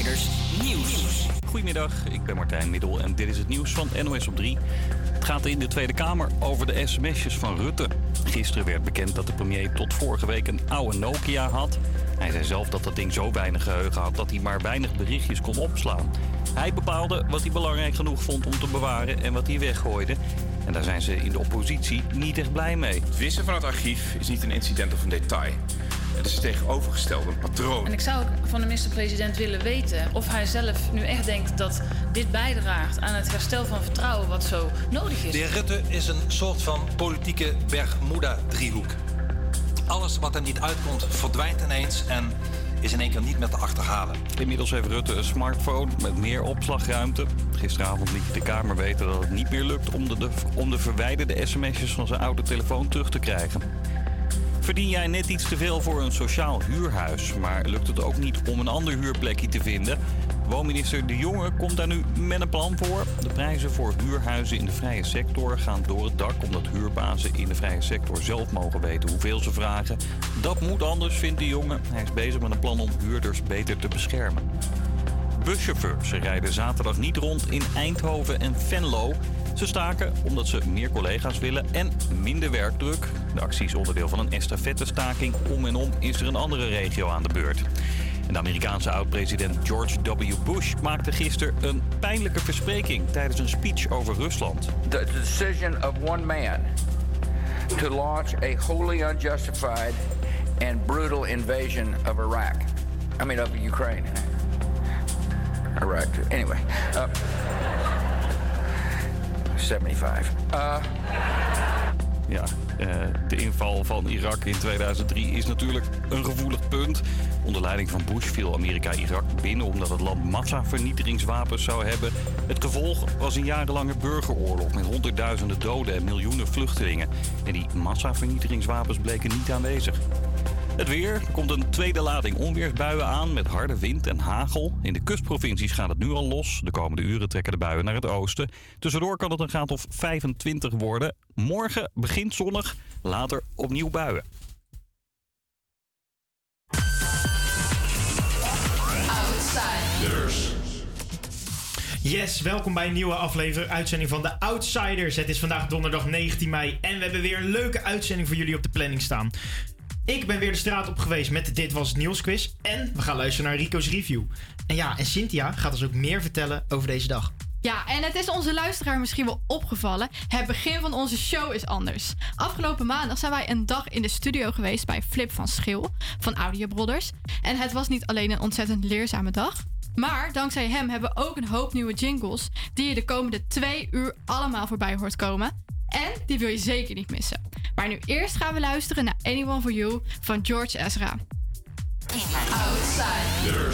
Nieuws. Goedemiddag, ik ben Martijn Middel en dit is het nieuws van NOS op 3. Het gaat in de Tweede Kamer over de sms'jes van Rutte. Gisteren werd bekend dat de premier tot vorige week een oude Nokia had. Hij zei zelf dat dat ding zo weinig geheugen had dat hij maar weinig berichtjes kon opslaan. Hij bepaalde wat hij belangrijk genoeg vond om te bewaren en wat hij weggooide. En daar zijn ze in de oppositie niet echt blij mee. Het wissen van het archief is niet een incident of een detail. Het is tegenovergesteld een patroon. En ik zou ook van de minister-president willen weten of hij zelf nu echt denkt dat dit bijdraagt aan het herstel van vertrouwen wat zo nodig is. De heer Rutte is een soort van politieke Bermuda-driehoek. Alles wat er niet uitkomt verdwijnt ineens en is in één keer niet meer te achterhalen. Inmiddels heeft Rutte een smartphone met meer opslagruimte. Gisteravond liet de Kamer weten dat het niet meer lukt om de, de, om de verwijderde sms'jes van zijn oude telefoon terug te krijgen. Verdien jij net iets te veel voor een sociaal huurhuis, maar lukt het ook niet om een ander huurplekje te vinden? Woonminister De Jonge komt daar nu met een plan voor. De prijzen voor huurhuizen in de vrije sector gaan door het dak omdat huurbazen in de vrije sector zelf mogen weten hoeveel ze vragen. Dat moet anders, vindt De Jonge. Hij is bezig met een plan om huurders beter te beschermen. Buschauffeurs rijden zaterdag niet rond in Eindhoven en Venlo. Ze staken omdat ze meer collega's willen en minder werkdruk. De actie is onderdeel van een estafettestaking. Om en om is er een andere regio aan de beurt. De Amerikaanse oud-president George W. Bush maakte gisteren een pijnlijke verspreking tijdens een speech over Rusland. The decision of one man to launch a wholly unjustified and brutal invasion of Iraq. I mean, of Ukraine. Iraq. Anyway, uh, 75. Uh, Ja, eh, de inval van Irak in 2003 is natuurlijk een gevoelig punt. Onder leiding van Bush viel Amerika Irak binnen omdat het land massavernietigingswapens zou hebben. Het gevolg was een jarenlange burgeroorlog met honderdduizenden doden en miljoenen vluchtelingen. En die massavernietigingswapens bleken niet aanwezig. Het weer. Er komt een tweede lading onweersbuien aan met harde wind en hagel. In de kustprovincies gaat het nu al los. De komende uren trekken de buien naar het oosten. Tussendoor kan het een graad of 25 worden. Morgen begint zonnig, later opnieuw buien. Yes, welkom bij een nieuwe aflevering, uitzending van de Outsiders. Het is vandaag donderdag 19 mei en we hebben weer een leuke uitzending voor jullie op de planning staan. Ik ben weer de straat op geweest met Dit Was Het Nieuwsquiz en we gaan luisteren naar Rico's review. En ja, en Cynthia gaat ons ook meer vertellen over deze dag. Ja, en het is onze luisteraar misschien wel opgevallen. Het begin van onze show is anders. Afgelopen maandag zijn wij een dag in de studio geweest bij Flip van Schil van Audio Brothers. En het was niet alleen een ontzettend leerzame dag. Maar dankzij hem hebben we ook een hoop nieuwe jingles die je de komende twee uur allemaal voorbij hoort komen. En die wil je zeker niet missen. Maar nu eerst gaan we luisteren naar Anyone For You van George Ezra. Tiger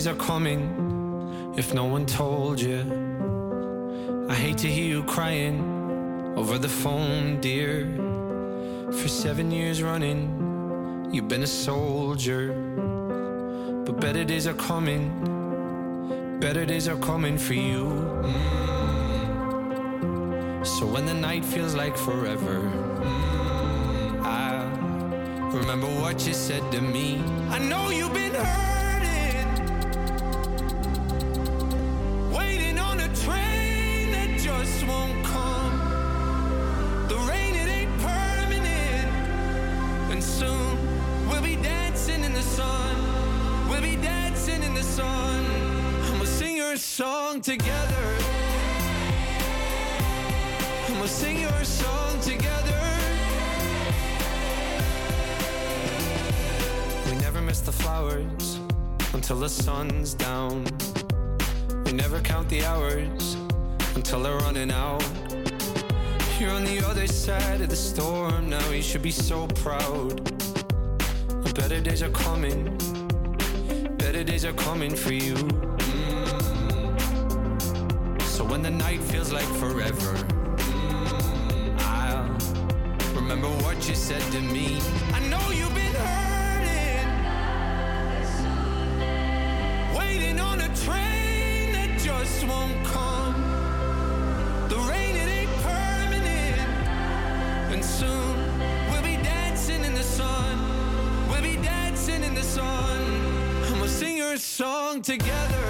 days are coming if no one told you. I hate to hear you crying over the phone, dear. For seven years running, you've been a soldier. But better days are coming, better days are coming for you. Mm. So when the night feels like forever, mm, I remember what you said to me. I know you've been hurting, together. And we'll sing your song together. We never miss the flowers until the sun's down. We never count the hours until they're running out. You're on the other side of the storm now. You should be so proud. Better days are coming. Better days are coming for you. When the night feels like forever, I'll remember what you said to me. I know you've been hurting, waiting on a train that just won't come. The rain, it ain't permanent, and soon we'll be dancing in the sun. We'll be dancing in the sun, and we'll sing your song together.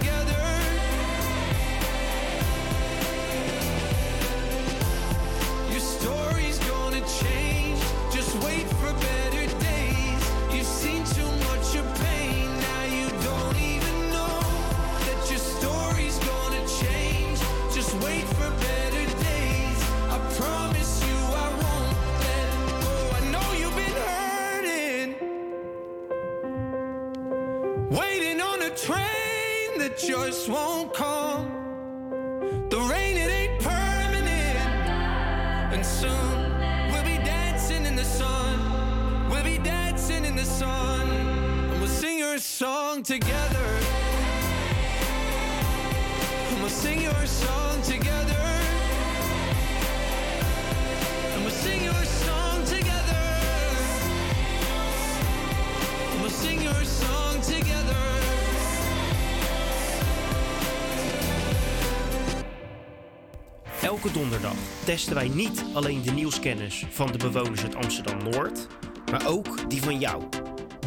just won't come. The rain, it ain't permanent. And soon we'll be dancing in the sun. We'll be dancing in the sun. And we'll sing your song together. Elke donderdag testen wij niet alleen de nieuwskennis van de bewoners uit Amsterdam-Noord, maar ook die van jou.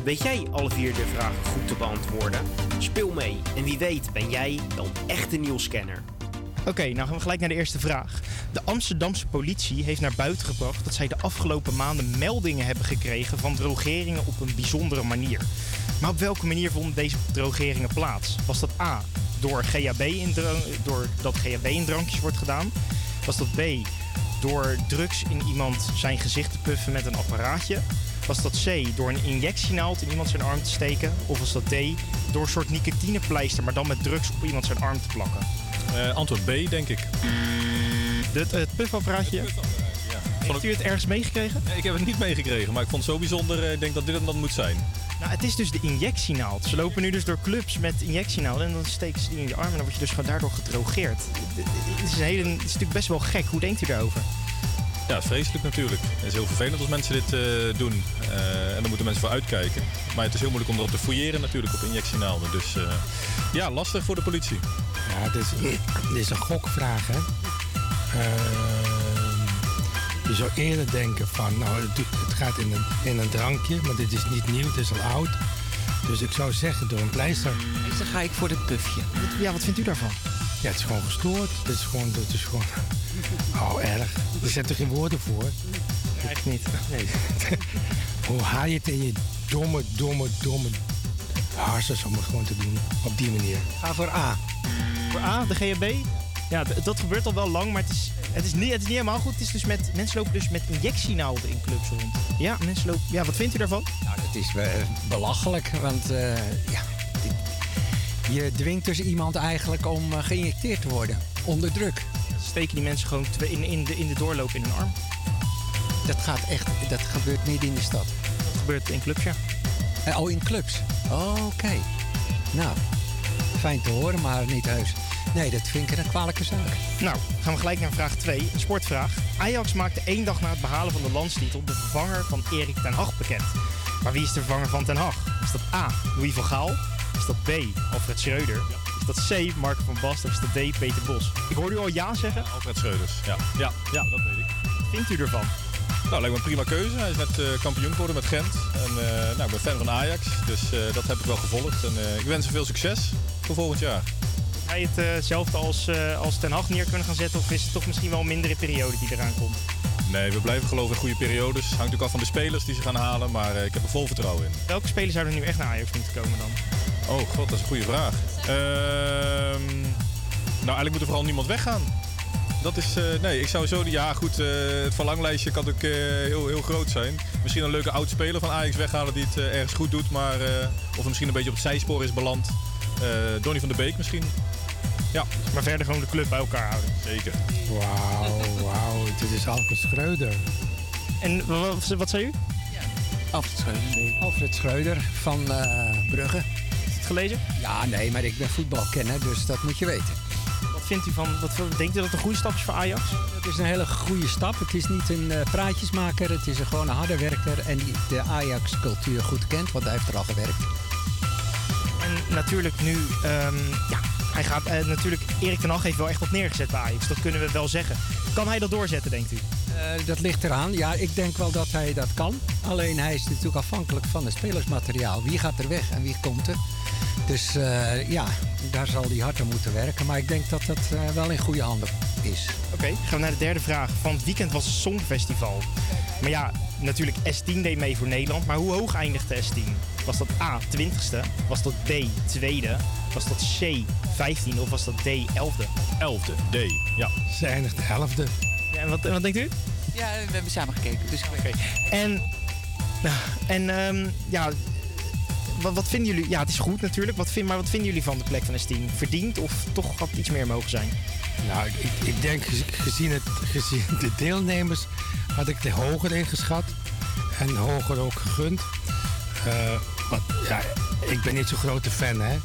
Weet jij alle vier de vragen goed te beantwoorden? Speel mee en wie weet ben jij wel een echte nieuwscanner. Oké, nou gaan we gelijk naar de eerste vraag. De Amsterdamse politie heeft naar buiten gebracht dat zij de afgelopen maanden meldingen hebben gekregen van drogeringen op een bijzondere manier. Maar op welke manier vonden deze drogeringen plaats? Was dat A, door GHB in dra- doordat GHB in drankjes wordt gedaan? Was dat B, door drugs in iemand zijn gezicht te puffen met een apparaatje? Was dat C, door een injectienaald in iemand zijn arm te steken? Of was dat D, door een soort nicotinepleister, maar dan met drugs op iemand zijn arm te plakken? Eh, antwoord B, denk ik. Het, het puffapparaatje? Heeft u het ergens meegekregen? Nee, ik heb het niet meegekregen, maar ik vond het zo bijzonder. eh, Ik denk dat dit het dan moet zijn. Nou, het is dus de injectienaald. Ze lopen nu dus door clubs met injectienaalden en dan steken ze die in je arm en dan word je dus gewoon daardoor gedrogeerd. Het is, een hele, het is natuurlijk best wel gek. Hoe denkt u daarover? Ja, vreselijk natuurlijk. Het is heel vervelend als mensen dit eh, doen. Eh, en daar moeten mensen voor uitkijken. Maar het is heel moeilijk om erop te fouilleren natuurlijk op injectienaalden. Dus eh, ja, lastig voor de politie. Ja, dit is, dit is een gokvraag, hè. Je zou eerder denken van, nou, het, gaat in een, in een drankje, maar dit is niet nieuw, het is al oud. Dus ik zou zeggen door een pleister. Dus dan ga ik voor het pufje. Ja, wat vindt u daarvan? Ja, het is gewoon gestoord. Het is gewoon, het is gewoon, oh, erg. Er zetten geen woorden voor. Echt niet. Nee. Hoe haal je het in je domme, domme, domme hersens om het gewoon te doen op die manier? Ga voor A. Voor A, de GHB? Ja, dat gebeurt al wel lang, maar het is, het, is niet, het is niet helemaal goed. Het is dus met, mensen lopen dus met injectienaalden in clubs rond. Ja, mensen lopen... Ja, wat vindt u daarvan? Nou, dat is eh, belachelijk, want eh, ja, je dwingt dus iemand eigenlijk om eh, geïnjecteerd te worden, onder druk. Steken die mensen gewoon in, in, de, in de doorloop in hun arm? Dat gaat echt, dat gebeurt niet in de stad. Dat gebeurt in clubs, ja. Oh, in clubs? Oh, Oké. Nou, fijn te horen, maar niet heus. Nee, dat vind ik een kwalijke zaak. Nou, gaan we gelijk naar vraag 2, een sportvraag. Ajax maakte één dag na het behalen van de landstitel de vervanger van Erik ten Hag bekend. Maar wie is de vervanger van ten Hag? Is dat A, Louis van Gaal? Is dat B, Alfred Schreuder? Is dat C, Marco van Basten? Of is dat D, Peter Bos? Ik hoorde u al ja zeggen. Alfred Schreuders, ja. Ja, ja, dat weet ik. Wat vindt u ervan? Nou, lijkt me een prima keuze. Hij is net eh, kampioen geworden met Gent. En eh, nou, ik ben fan van Ajax, dus eh, dat heb ik wel gevolgd. En eh, ik wens hem veel succes voor volgend jaar. Het eh, hetzelfde als, eh, als ten Hag neer kunnen gaan zetten? Of is het toch misschien wel een mindere periode die eraan komt? Nee, we blijven geloven in goede periodes. Hangt natuurlijk af van de spelers die ze gaan halen, maar eh, ik heb er vol vertrouwen in. Welke spelers zouden nu echt naar Ajax moeten komen dan? Oh god, dat is een goede vraag. Ehm, nou, eigenlijk moet er vooral niemand weggaan. Dat is, nee, ik zou zo, ja goed, het verlanglijstje kan ook heel, heel groot zijn. Misschien een leuke oud-speler van Ajax weghalen die het ergens goed doet, maar of misschien een beetje op het zijspoor is beland. Donny van der Beek misschien. Ja. Maar verder gewoon de club bij elkaar houden. Zeker. Wauw, wauw. Dit is Alfred Schreuder. En wat, wat zei u? Alfred Schreuder. Alfred Schreuder van eh, Brugge. Is het gelezen? Ja, nee, maar ik ben voetbalkenner, dus dat moet je weten. Wat vindt u van, wat, denkt u dat het een goede stap is voor Ajax? Het is een hele goede stap. Het is niet een eh, praatjesmaker, het is een gewoon een harde werker en die de Ajax-cultuur goed kent, want hij heeft er al gewerkt. En natuurlijk nu, ehm, ja, hij gaat eh, natuurlijk, Erik ten Hag heeft wel echt wat neergezet bij Ajax. Dat kunnen we wel zeggen. Kan hij dat doorzetten, denkt u? Eh, dat ligt eraan. Ja, ik denk wel dat hij dat kan. Alleen hij is natuurlijk afhankelijk van het spelersmateriaal. Wie gaat er weg en wie komt er? Dus eh, ja, daar zal hij hard aan moeten werken. Maar ik denk dat dat eh, wel in goede handen is. Oké, gaan we naar de derde vraag. Van het weekend was het Songfestival. Maar ja, natuurlijk S10 deed mee voor Nederland. Maar hoe hoog eindigde S10? Was dat A, 20ste? Was dat D, tweede? Was dat C, 15 of was dat D, 11e? 11e, D, ja. Ze eindigt de helfte. Ja, en, wat, en wat denkt u? Ja, we hebben samen gekeken. Dus Oké. En, en ehm, ja, wat, wat vinden jullie? Ja, het is goed natuurlijk. Wat vind, maar wat vinden jullie van de plek van S10? Verdiend of toch had het iets meer mogen zijn? Nou, ik, ik denk gez- gezien, het, gezien de deelnemers had ik de hoger ingeschat. En hoger ook gegund. Eh, want ja, ik ben niet zo'n grote fan, hè.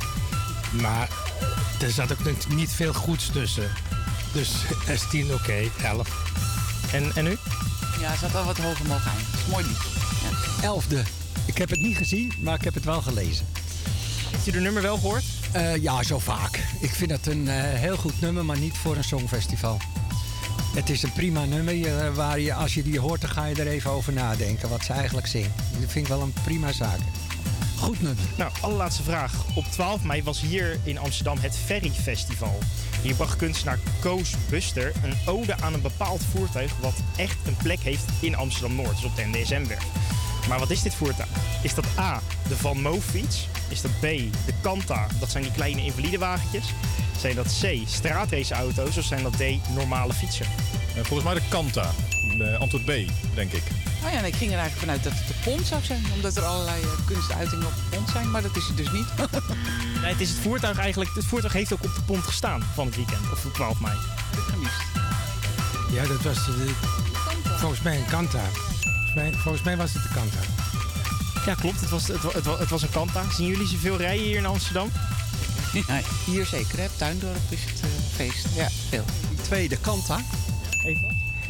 Maar er zat ook niet- veel goeds tussen. Dus S10 oké, 11. En, en u? Ja, ze had wel wat hoger mogen een mooi liedje. Ja. Elfde. Ik heb het niet gezien, maar ik heb het wel gelezen. Heeft u de nummer wel gehoord? Eh, ja, zo vaak. Ik vind het een eh, heel goed nummer, maar niet voor een songfestival. Het is een prima nummer eh, waar je, als je die hoort, dan ga je er even over nadenken wat ze eigenlijk zingt. Dat vind ik wel een prima zaak. Goed nummer. Nou, allerlaatste vraag. Op 12 mei was hier in Amsterdam het Ferry Festival. Hier bracht kunstenaar Koos Buster een ode aan een bepaald voertuig wat echt een plek heeft in Amsterdam-Noord, dus op de NDSM-weg. Maar wat is dit voertuig? Is dat A, de Van Moof fiets? Is dat B, de Kanta? Dat zijn die kleine invalidewagentjes. Zijn dat C, straatraceauto's of zijn dat D, normale fietsen? Eh, volgens mij de Kanta. Eh, antwoord B, denk ik. Oh ja, en ik ging er eigenlijk vanuit dat het de pont zou zijn. Omdat er allerlei eh, kunstuitingen op de pont zijn. Maar dat is het dus niet. Nee, het is het voertuig eigenlijk. Het voertuig heeft ook op de pont gestaan van het weekend, of op 12 mei. heb ik gemist. Ja, dat was de, volgens mij een Kanta. Volgens mij, volgens mij was het de Kanta. Ja, klopt. Het was, het, het, het was een Kanta. Zien jullie zoveel rijden hier in Amsterdam? Ja, hier zeker, hè. Tuindorp is het eh, feest. Ja, veel. Die tweede Kanta.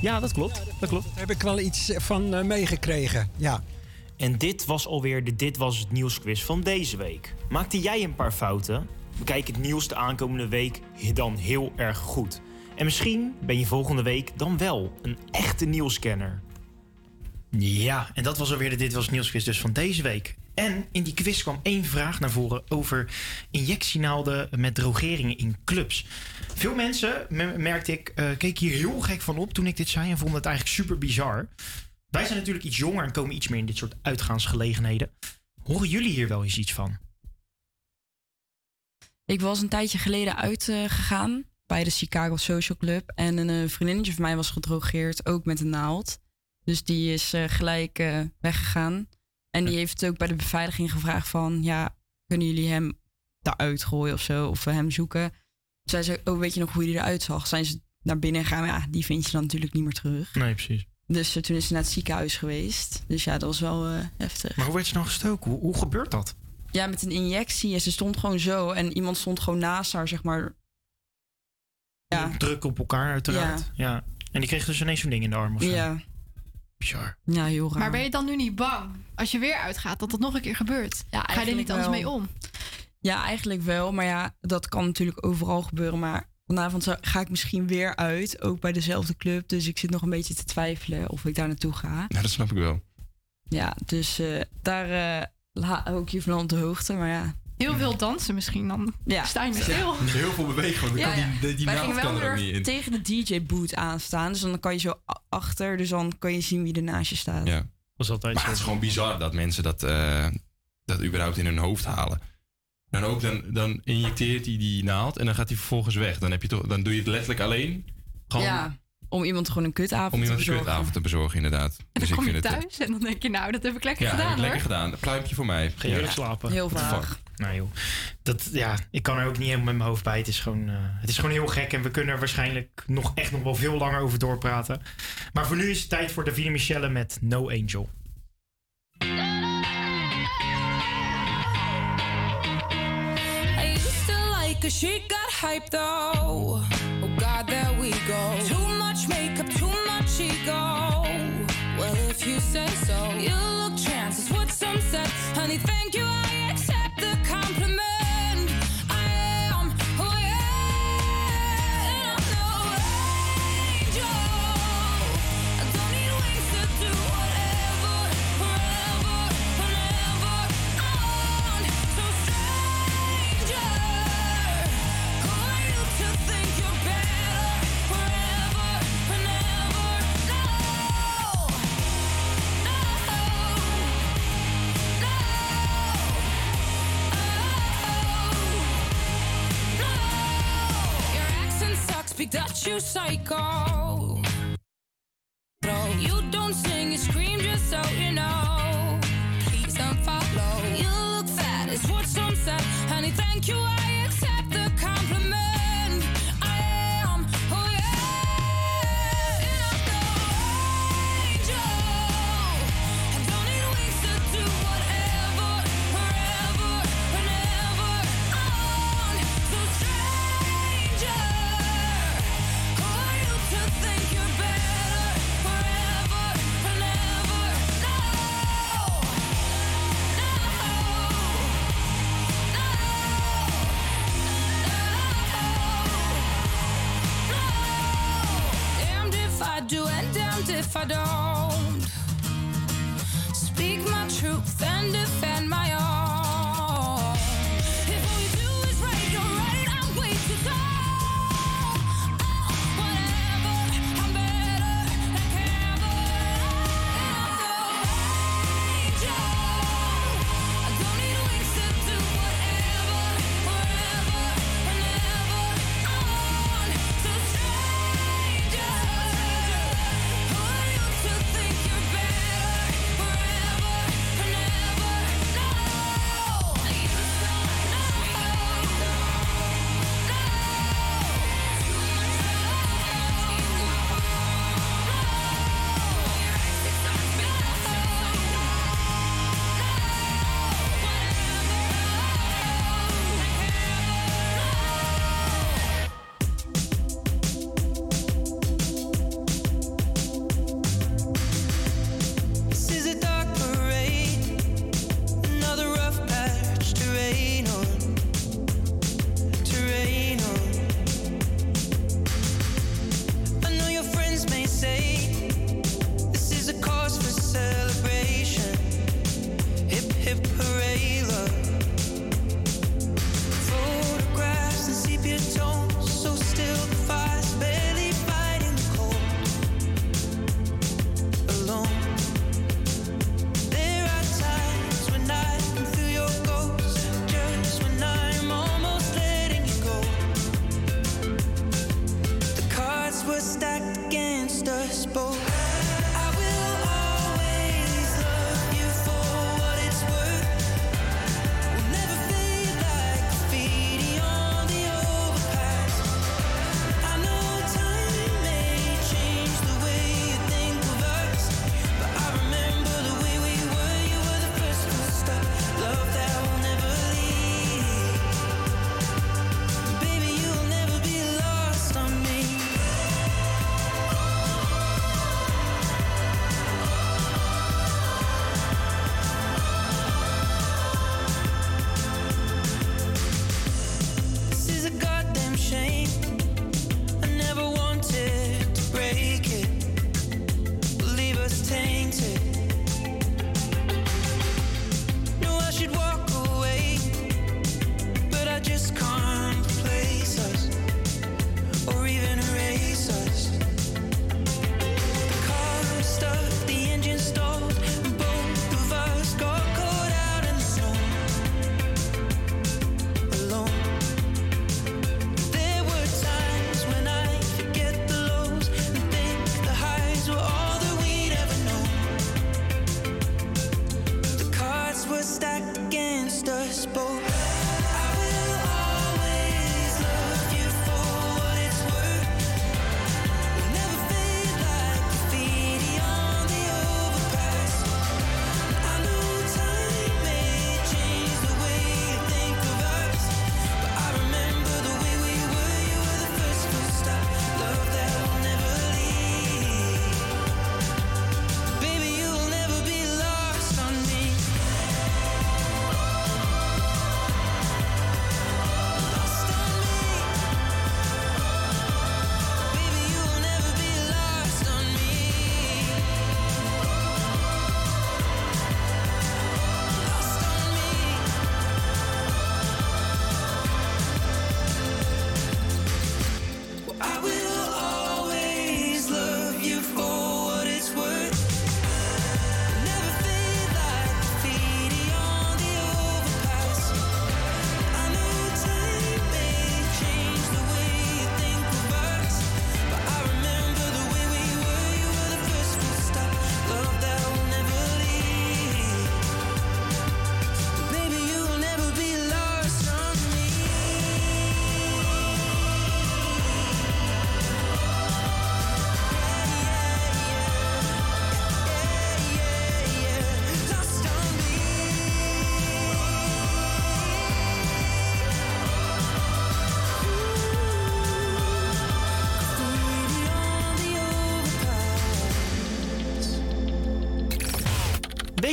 Ja, dat klopt. Dat klopt. Daar heb ik wel iets van eh, meegekregen. Ja. En dit was alweer de Dit Was Het Nieuwsquiz van deze week. Maakte jij een paar fouten? Bekijk het nieuws de aankomende week dan heel erg goed. En misschien ben je volgende week dan wel een echte nieuwscanner. Ja, en dat was alweer de Dit Was Nieuwsquiz dus van deze week. En in die quiz kwam één vraag naar voren over injectienaalden met drogeringen in clubs. Veel mensen, me- merkte ik, eh keken hier heel gek van op toen ik dit zei en vonden het eigenlijk super bizar. Wij zijn natuurlijk iets jonger en komen iets meer in dit soort uitgaansgelegenheden. Horen jullie hier wel eens iets van? Ik was een tijdje geleden uitgegaan bij de Chicago Social Club. En een eh, vriendinnetje van mij was gedrogeerd, ook met een naald. Dus die is eh, gelijk eh, weggegaan. En die heeft ook bij de beveiliging gevraagd van... ja, kunnen jullie hem daaruit gooien of zo? Of hem zoeken? Zij zei, oh, weet je nog hoe hij eruit zag? Zijn ze naar binnen gegaan? Ja, die vind je dan natuurlijk niet meer terug. Nee, precies. Dus eh, toen is ze naar het ziekenhuis geweest. Dus ja, dat was wel heftig. Maar hoe werd ze nou gestoken? Hoe, hoe gebeurt dat? Ja, met een injectie. En ze stond gewoon zo. En iemand stond gewoon naast haar, zeg maar. Ja. Druk op elkaar, uiteraard. Ja. En die kreeg dus ineens zo'n ding in de arm of zo. Ja. Bizar. Ja, heel raar. Maar ben je dan nu niet bang als je weer uitgaat dat dat nog een keer gebeurt? Ja, Ga je er niet anders wel. mee om? Ja, eigenlijk wel. Maar ja, dat kan natuurlijk overal gebeuren. Maar vanavond ga ik misschien weer uit. Ook bij dezelfde club. Dus ik zit nog een beetje te twijfelen of ik daar naartoe ga. Ja, dat snap ik wel. Ja, dus eh, daar eh hou ik je van op de hoogte. Maar ja. Heel veel dansen misschien dan. Ja. Sta je niet stil. Heel veel bewegen, want dan Ja, kan ja. die, die Wij naald gingen kan wel er niet in. tegen de DJ-boot aanstaan. Dus dan kan je zo achter. Dus dan kan je zien wie er naast je staat. Ja. Was altijd maar het is gewoon bizar dat mensen dat, eh, dat überhaupt in hun hoofd halen. Dan ook, dan, dan injecteert hij die naald en dan gaat hij vervolgens weg. Dan, heb je toch, dan doe je het letterlijk alleen. Gewoon Ja, om iemand gewoon een kutavond om te iemand een bezorgen. kutavond te bezorgen, inderdaad. En Dus dan kom ik je vind het, thuis en dan denk je, nou, dat heb ik lekker ja, heb gedaan ik lekker gedaan. Een pluimpje voor mij. Geen heerlijk slapen. Heel vaag. Nou joh. Dat, ja, ik kan er ook niet helemaal met mijn hoofd bij. Het is, gewoon, eh, het is gewoon heel gek. En we kunnen er waarschijnlijk nog echt nog wel veel langer over doorpraten. Maar voor nu is het tijd voor Davina Michelle met No Angel. I used to like she got hype though. Oh God, there we go. Too much makeup, too much ego. Well, if you say so, you look chance, is what some said. Honey, thank you, got you psycho.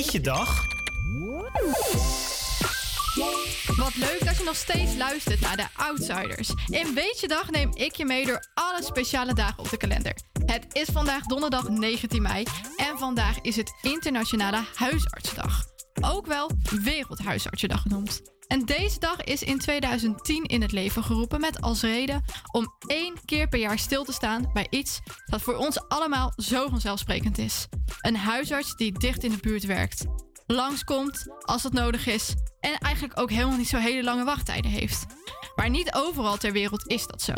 Beetje dag. Wat leuk dat je nog steeds luistert naar de Outsiders. In Weetje Dag neem ik je mee door alle speciale dagen op de kalender. Het is vandaag donderdag 19 mei en vandaag is het Internationale Huisartsdag. Ook wel Wereldhuisartsendag genoemd. En deze dag is in 2010 in het leven geroepen met als reden om één keer per jaar stil te staan bij iets dat voor ons allemaal zo vanzelfsprekend is. Een huisarts die dicht in de buurt werkt langskomt als dat nodig is en eigenlijk ook helemaal niet zo hele lange wachttijden heeft. Maar niet overal ter wereld is dat zo.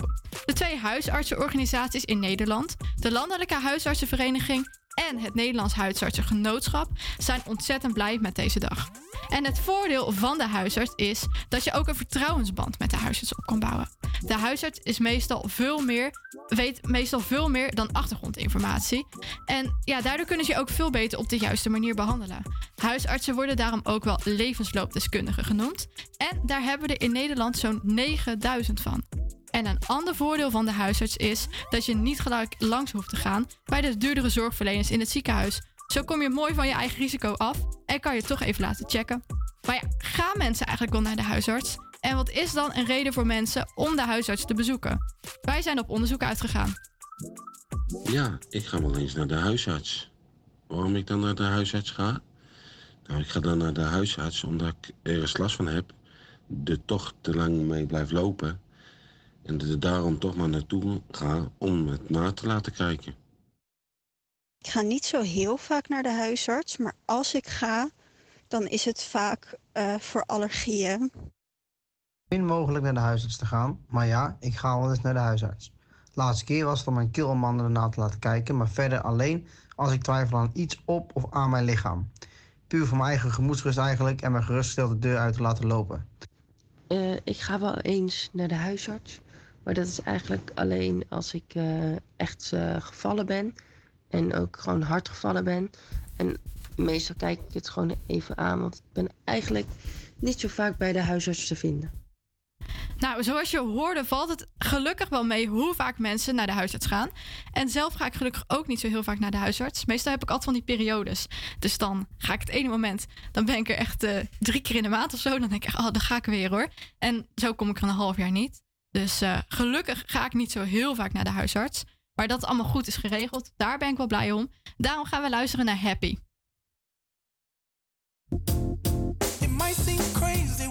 De twee huisartsenorganisaties in Nederland, de Landelijke Huisartsenvereniging en het Nederlands Huisartsengenootschap, zijn ontzettend blij met deze dag. En het voordeel van de huisarts is dat je ook een vertrouwensband met de huisarts op kan bouwen. De huisarts is meestal veel meer, weet meestal veel meer dan achtergrondinformatie. En ja, daardoor kunnen ze je ook veel beter op de juiste manier behandelen. Huisartsen worden daarom ook wel levensloopdeskundigen genoemd. En daar hebben we er in Nederland zo'n 9000 van. En een ander voordeel van de huisarts is dat je niet gelijk langs hoeft te gaan bij de duurdere zorgverleners in het ziekenhuis. Zo kom je mooi van je eigen risico af en kan je toch even laten checken. Maar ja, gaan mensen eigenlijk wel naar de huisarts? En wat is dan een reden voor mensen om de huisarts te bezoeken? Wij zijn op onderzoek uitgegaan. Ja, ik ga wel eens naar de huisarts. Waarom ik dan naar de huisarts ga? Nou, ik ga dan naar de huisarts omdat ik ergens last van heb. Er toch te lang mee blijf lopen. En er daarom toch maar naartoe ga om het na te laten kijken. Ik ga niet zo heel vaak naar de huisarts, maar als ik ga, dan is het vaak eh, voor allergieën. min mogelijk naar de huisarts te gaan. Maar ja, ik ga wel eens naar de huisarts. De laatste keer was het om mijn keel na te laten kijken, maar verder alleen als ik twijfel aan iets op of aan mijn lichaam. Puur voor mijn eigen gemoedsrust eigenlijk en mijn gerustgesteld de deur uit te laten lopen. Eh, ik ga wel eens naar de huisarts. Maar dat is eigenlijk alleen als ik eh, echt eh, gevallen ben. En ook gewoon hard gevallen ben. En meestal kijk ik het gewoon even aan. Want ik ben eigenlijk niet zo vaak bij de huisarts te vinden. Nou, zoals je hoorde valt het gelukkig wel mee hoe vaak mensen naar de huisarts gaan. En zelf ga ik gelukkig ook niet zo heel vaak naar de huisarts. Meestal heb ik altijd van die periodes. Dus dan ga ik het ene moment, dan ben ik er echt eh, drie keer in de maand of zo. Dan denk ik, oh, dan ga ik weer hoor. En zo kom ik er een half jaar niet. Dus eh, gelukkig ga ik niet zo heel vaak naar de huisarts. Maar dat het allemaal goed is geregeld, daar ben ik wel blij om. Daarom gaan we luisteren naar Happy. It might seem crazy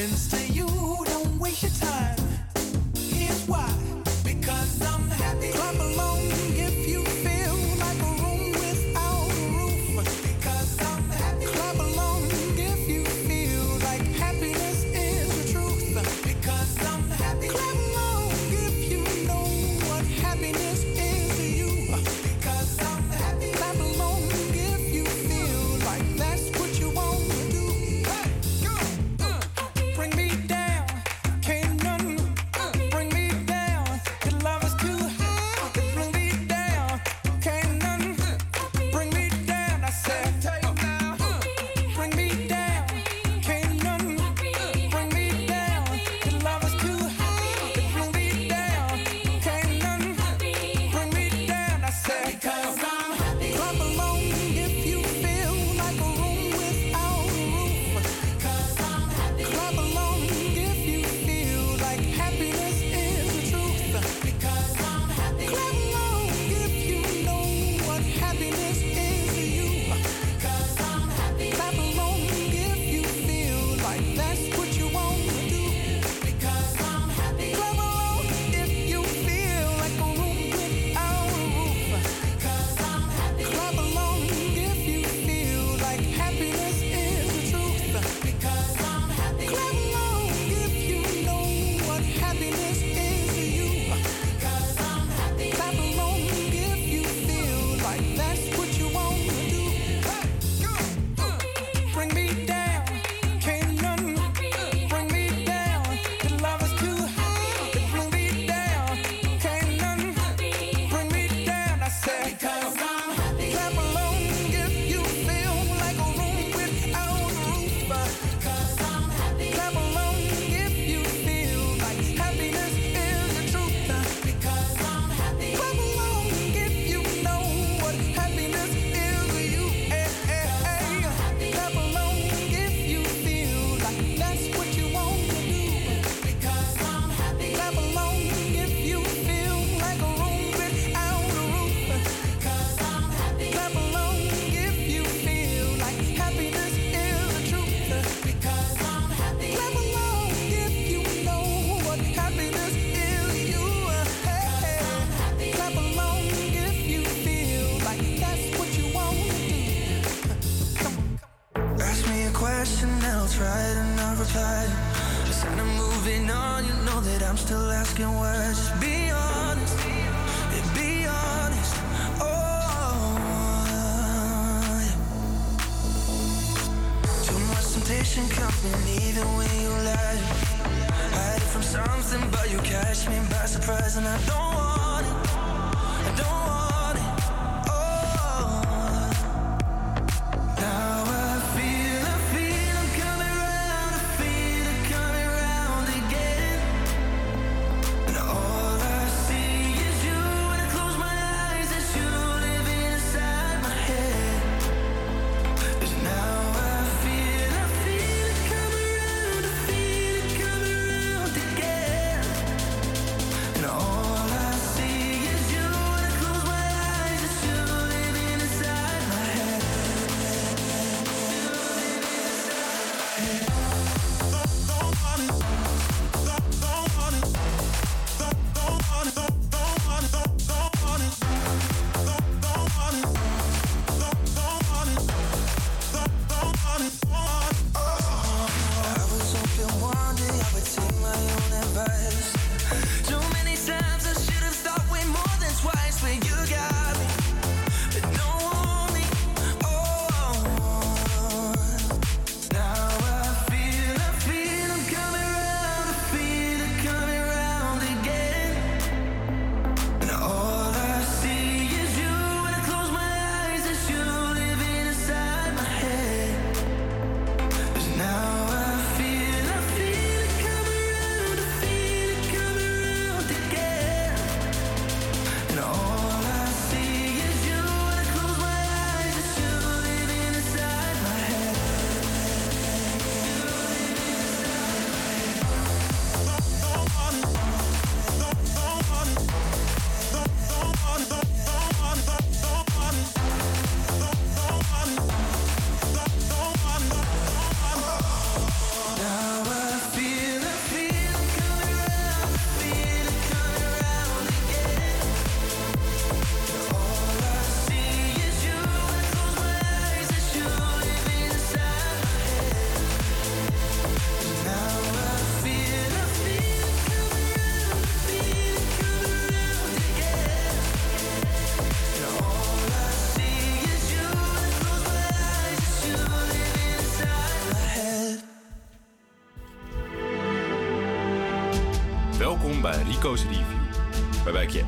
friends to you. Don't waste your time.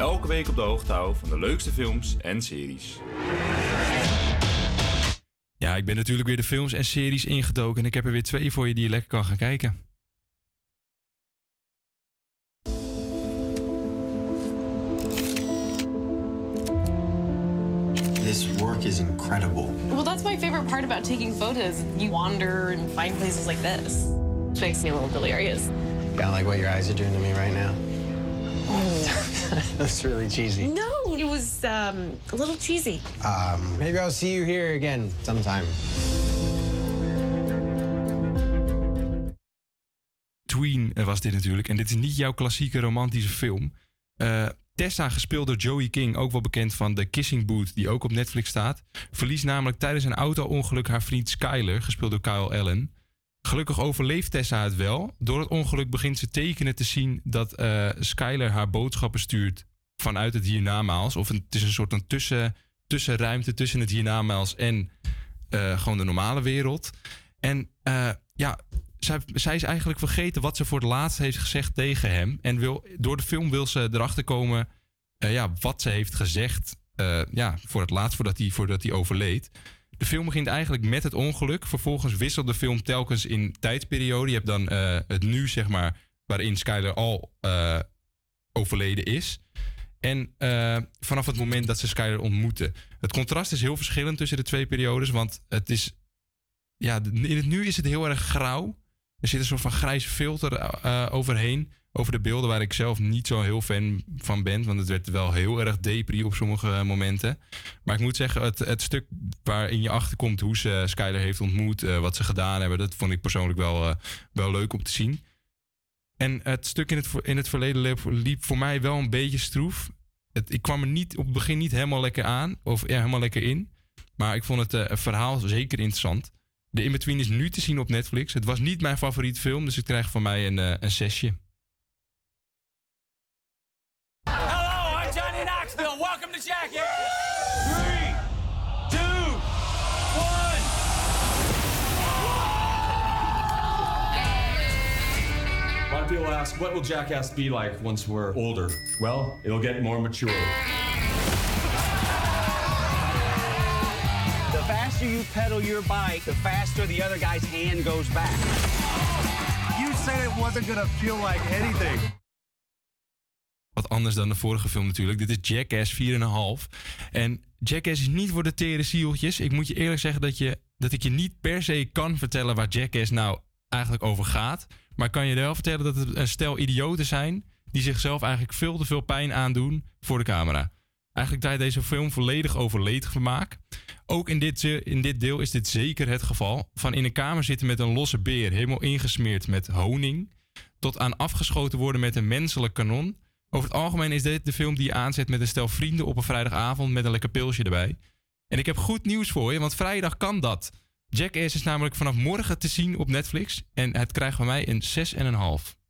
Elke week op de hoogte hou van de leukste films en series. Ja, ik ben natuurlijk weer de films en series ingedoken. En ik heb er weer twee voor je die je lekker kan gaan kijken. This work is incredible. Well, that's my favorite part about taking photos. You wander and find places like this. Which makes me a little delirious. Kind of like what your eyes are doing to me right now. That's really cheesy. No, it was um, a little cheesy. Um, maybe I'll see you here again sometime. Tween eh, was dit natuurlijk. En dit is niet jouw klassieke romantische film. Eh, Tessa, gespeeld door Joey King, ook wel bekend van The Kissing Booth, die ook op Netflix staat, verliest namelijk tijdens een auto-ongeluk haar vriend Skyler, gespeeld door Kyle Allen. Gelukkig overleeft Tessa het wel. Door het ongeluk begint ze tekenen te zien dat eh, Skyler haar boodschappen stuurt vanuit het hiernamaals. Of een, het is een soort van tussen, tussenruimte tussen het hiernamaals en eh, gewoon de normale wereld. En eh, ja, zij, zij is eigenlijk vergeten wat ze voor het laatst heeft gezegd tegen hem. En wil, door de film wil ze erachter komen ja, wat ze heeft gezegd ja, voor het laatst, voordat hij, voordat hij overleed. De film begint eigenlijk met het ongeluk. Vervolgens wisselt de film telkens in tijdsperiode. Je hebt dan eh, het nu, zeg maar, waarin Skyler al eh, overleden is. En eh, vanaf het moment dat ze Skyler ontmoeten. Het contrast is heel verschillend tussen de twee periodes. Want het is. Ja, in het nu is het heel erg grauw. Er zit een soort van grijze filter overheen. Over de beelden waar ik zelf niet zo heel fan van ben. Want het werd wel heel erg depri op sommige eh, momenten. Maar ik moet zeggen, het, het stuk waarin je achterkomt hoe ze Skyler heeft ontmoet. eh, wat ze gedaan hebben. Dat vond ik persoonlijk wel, eh, wel leuk om te zien. En het stuk in het, in het verleden liep, voor mij wel een beetje stroef. Het, ik kwam er niet, op het begin niet helemaal lekker aan. Of helemaal lekker in. Maar ik vond het verhaal zeker interessant. De In-Between is nu te zien op Netflix. Het was niet mijn favoriete film, dus ik krijg van mij een, eh, een. Hello, I'm Johnny Knoxville. Welcome to Jackass. lot of people ask, what will Jackass be like once we're older? Well, it'll get more mature. The faster you pedal your bike, the faster the other guy's hand goes back. You said it wasn't gonna feel like anything. Wat anders dan de vorige film natuurlijk. Dit is Jackass 4,5. En Jackass is niet voor de tere zieltjes. Ik moet je eerlijk zeggen dat, je, dat ik je niet per se kan vertellen waar Jackass nou eigenlijk over gaat. Maar ik kan je wel vertellen dat het een stel idioten zijn... die zichzelf eigenlijk veel te veel pijn aandoen voor de camera. Eigenlijk draait deze film volledig over leedvermaak. Ook in dit, ze- in dit deel is dit zeker het geval. Van in een kamer zitten met een losse beer, helemaal ingesmeerd met honing. Tot aan afgeschoten worden met een menselijk kanon. Over het algemeen is dit de film die je aanzet met een stel vrienden op een vrijdagavond met een lekker pilsje erbij. En ik heb goed nieuws voor je, want vrijdag kan dat. Jackass is namelijk vanaf morgen te zien op Netflix. En het krijgt van mij een 6,5.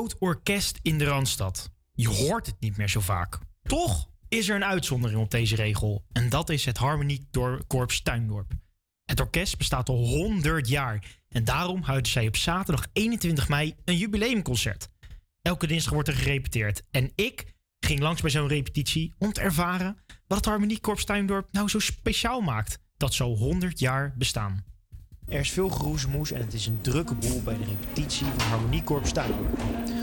Groot orkest in de Randstad. Je hoort het niet meer zo vaak. Toch is er een uitzondering op deze regel. En dat is het Harmoniekorps Tuindorp. Het orkest bestaat al 100 jaar. En daarom houden zij op zaterdag 21 mei een jubileumconcert. Elke dinsdag wordt er gerepeteerd. En ik ging langs bij zo'n repetitie om te ervaren wat het Harmoniekorps Tuindorp nou zo speciaal maakt. Dat zo 100 jaar bestaan. Er is veel geroezemoes en het is een drukke boel bij de repetitie van Harmoniekorps Tuindorp.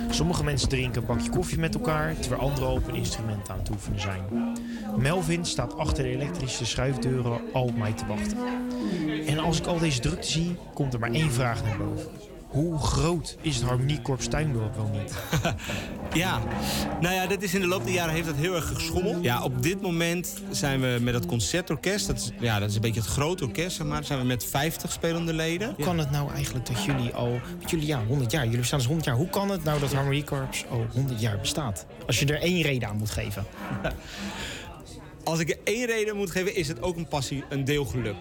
Sommige mensen drinken een bakje koffie met elkaar, terwijl anderen op een instrument aan het oefenen zijn. Melvin staat achter de elektrische schuifdeuren al mij te wachten. En als ik al deze drukte zie, komt er maar één vraag naar boven. Hoe groot is het Harmoniekorps Tuindorp wel niet? Ja, nou ja, dat is in de loop der jaren heeft dat heel erg geschommeld. Ja, op dit moment zijn we met dat concertorkest, dat is, ja, dat is een beetje het grote orkest, zeg maar, zijn we met 50 spelende leden. Hoe kan het nou eigenlijk dat jullie al... Jullie, ja, 100 jaar. Jullie bestaan dus 100 jaar. Hoe kan het nou dat Harmoniekorps al 100 jaar bestaat? Als je er één reden aan moet geven. Als ik er één reden moet geven, is het ook een passie, een deel geluk.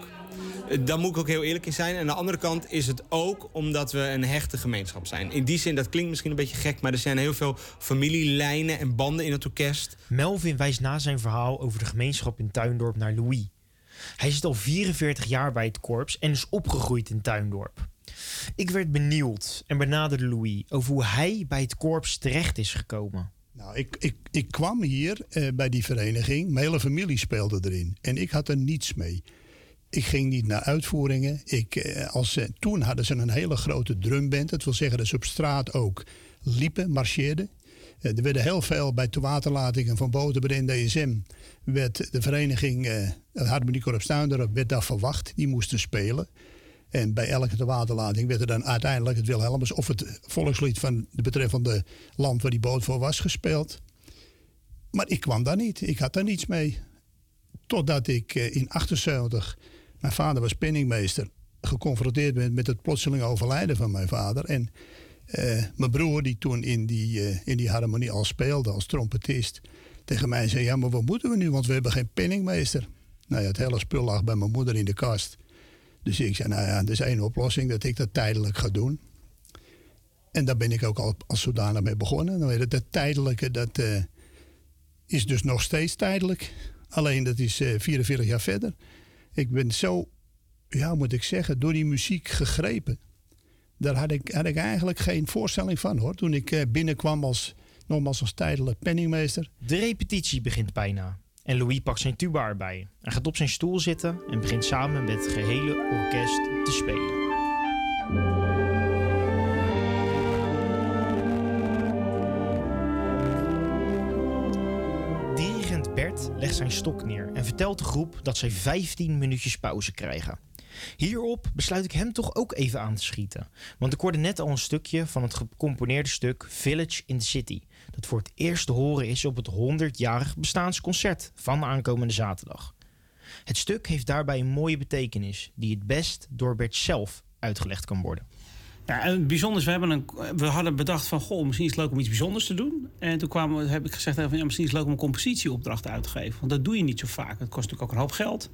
Daar moet ik ook heel eerlijk in zijn. En aan de andere kant is het ook omdat we een hechte gemeenschap zijn. In die zin, dat klinkt misschien een beetje gek... maar er zijn heel veel familielijnen en banden in het orkest. Melvin wijst na zijn verhaal over de gemeenschap in Tuindorp naar Louis. Hij zit al 44 jaar bij het korps en is opgegroeid in Tuindorp. Ik werd benieuwd en benaderde Louis over hoe hij bij het korps terecht is gekomen. Nou, ik, ik, ik kwam hier eh, bij die vereniging. Mijn hele familie speelde erin. En ik had er niets mee. Ik ging niet naar uitvoeringen. Ik, eh, als, eh, toen hadden ze een hele grote drumband. Dat wil zeggen dat ze op straat ook liepen, marcheerden. Eh, er werden heel veel bij de waterlatingen van de NDSM. Werd de vereniging, eh het Harmoniekorps Tuindorp, werd daar verwacht. Die moesten spelen. En bij elke te waterlating werd er dan uiteindelijk het Wilhelmus of het volkslied van de betreffende land waar die boot voor was gespeeld. Maar ik kwam daar niet. Ik had daar niets mee. Totdat ik eh, in 78, mijn vader was penningmeester, geconfronteerd ben met het plotseling overlijden van mijn vader. En eh, mijn broer, die toen in die, eh, in die harmonie al speelde als trompetist, tegen mij zei: Ja, maar wat moeten we nu? Want we hebben geen penningmeester. Nou ja, het hele spul lag bij mijn moeder in de kast. Dus ik zei: Nou ja, er is één oplossing dat ik dat tijdelijk ga doen. En daar ben ik ook al als zodanig mee begonnen. Nou, dat, dat tijdelijke, dat eh, is dus nog steeds tijdelijk. Alleen dat is eh 44 jaar verder. Ik ben zo, ja, moet ik zeggen, door die muziek gegrepen. Daar had ik, had ik eigenlijk geen voorstelling van hoor. Toen ik eh, binnenkwam als, nogmaals als tijdelijk penningmeester. De repetitie begint bijna. En Louis pakt zijn tuba erbij. Hij gaat op zijn stoel zitten en begint samen met het gehele orkest te spelen. Legt zijn stok neer en vertelt de groep dat zij 15 minuutjes pauze krijgen. Hierop besluit ik hem toch ook even aan te schieten. Want ik hoorde net al een stukje van het gecomponeerde stuk Village in the City. Dat voor het eerst te horen is op het 100-jarig bestaansconcert van aankomende zaterdag. Het stuk heeft daarbij een mooie betekenis die het best door Bert zelf uitgelegd kan worden. Ja, en is, we, hebben een, we hadden bedacht van... goh, misschien is het leuk om iets bijzonders te doen. En toen kwamen, heb ik gezegd, van, ja, misschien is het leuk om een compositieopdracht uit te geven. Want dat doe je niet zo vaak. Het kost natuurlijk ook een hoop geld.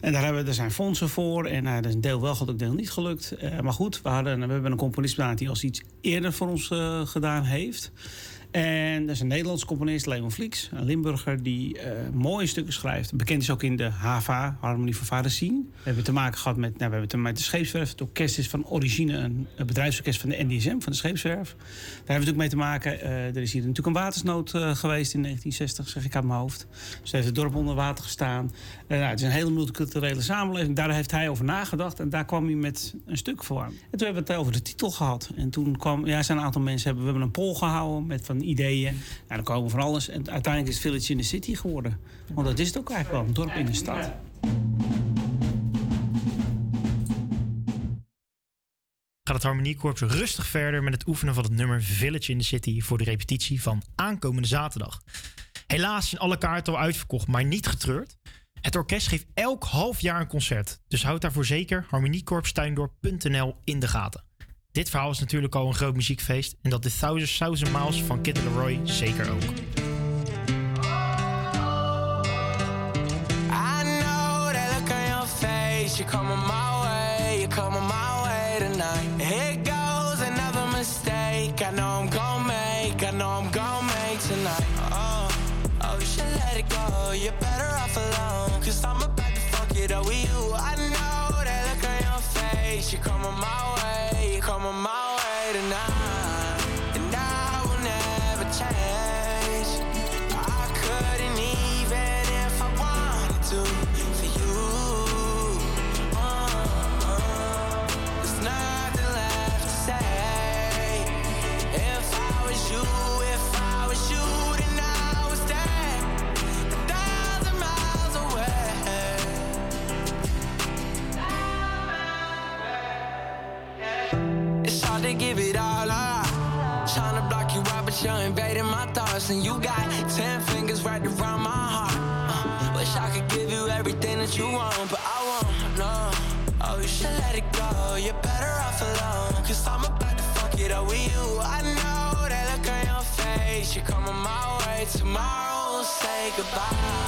En daar, hebben, daar zijn fondsen voor. En uh, er is een deel wel gelukt, een deel niet gelukt. Eh, maar goed, we, hadden, we hebben een componist die als iets eerder voor ons eh, gedaan heeft. En dat is een Nederlandse componist, Leon Vlieks, een Limburger, die eh, mooie stukken schrijft. Bekend is ook in de HVA, Harmonie van Zien. We hebben te maken gehad met, nou, we hebben te maken met de Scheepswerf. Het orkest is van origine een, een bedrijfsorkest van de NDSM, van de Scheepswerf. Daar hebben we natuurlijk mee te maken. Eh, er is hier natuurlijk een watersnood eh, geweest in 1960, zeg ik uit mijn hoofd. Dus heeft het dorp onder water gestaan. Nou, het is een hele multiculturele samenleving. Daar heeft hij over nagedacht en daar kwam hij met een stuk voor. En toen hebben we het over de titel gehad. En toen kwam, ja, zijn een aantal mensen hebben, we hebben een poll gehouden met van ideeën. Nou, dan komen van alles. En uiteindelijk is Village in the City geworden. Want dat is het ook eigenlijk wel, een dorp in de stad. gaat het Harmoniekorps rustig verder met het oefenen van het nummer Village in the City voor de repetitie van aankomende zaterdag. Helaas zijn alle kaarten al uitverkocht, maar niet getreurd. Het orkest geeft elk half jaar een concert, dus houd daarvoor zeker harmoniekorpstuindorp.nl in de gaten. Dit verhaal is natuurlijk al een groot muziekfeest en dat de Thousand Thousand Miles van Kid Leroy zeker ook. You're invading my thoughts. And you got ten fingers right around my heart. Uh, wish I could give you everything that you want, but I won't. No. Oh, you should let it go. You're better off alone. Cause I'm about to fuck it up with you. I know that look on your face. You're coming my way. Tomorrow say goodbye.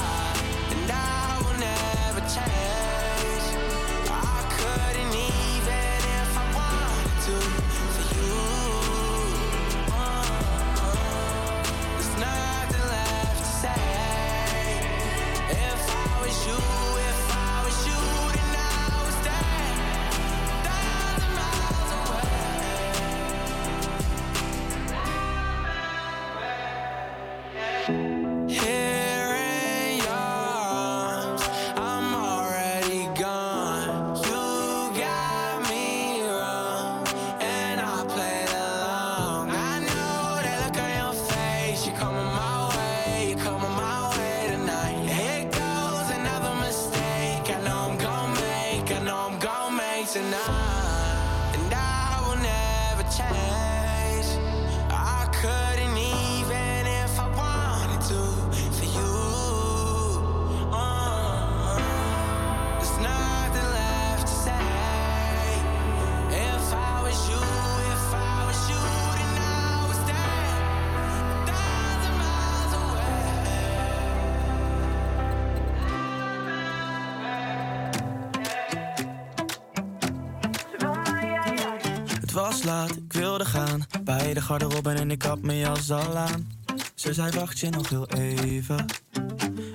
Garderobe en ik had mijn jas al aan. Ze zei wacht je nog heel even.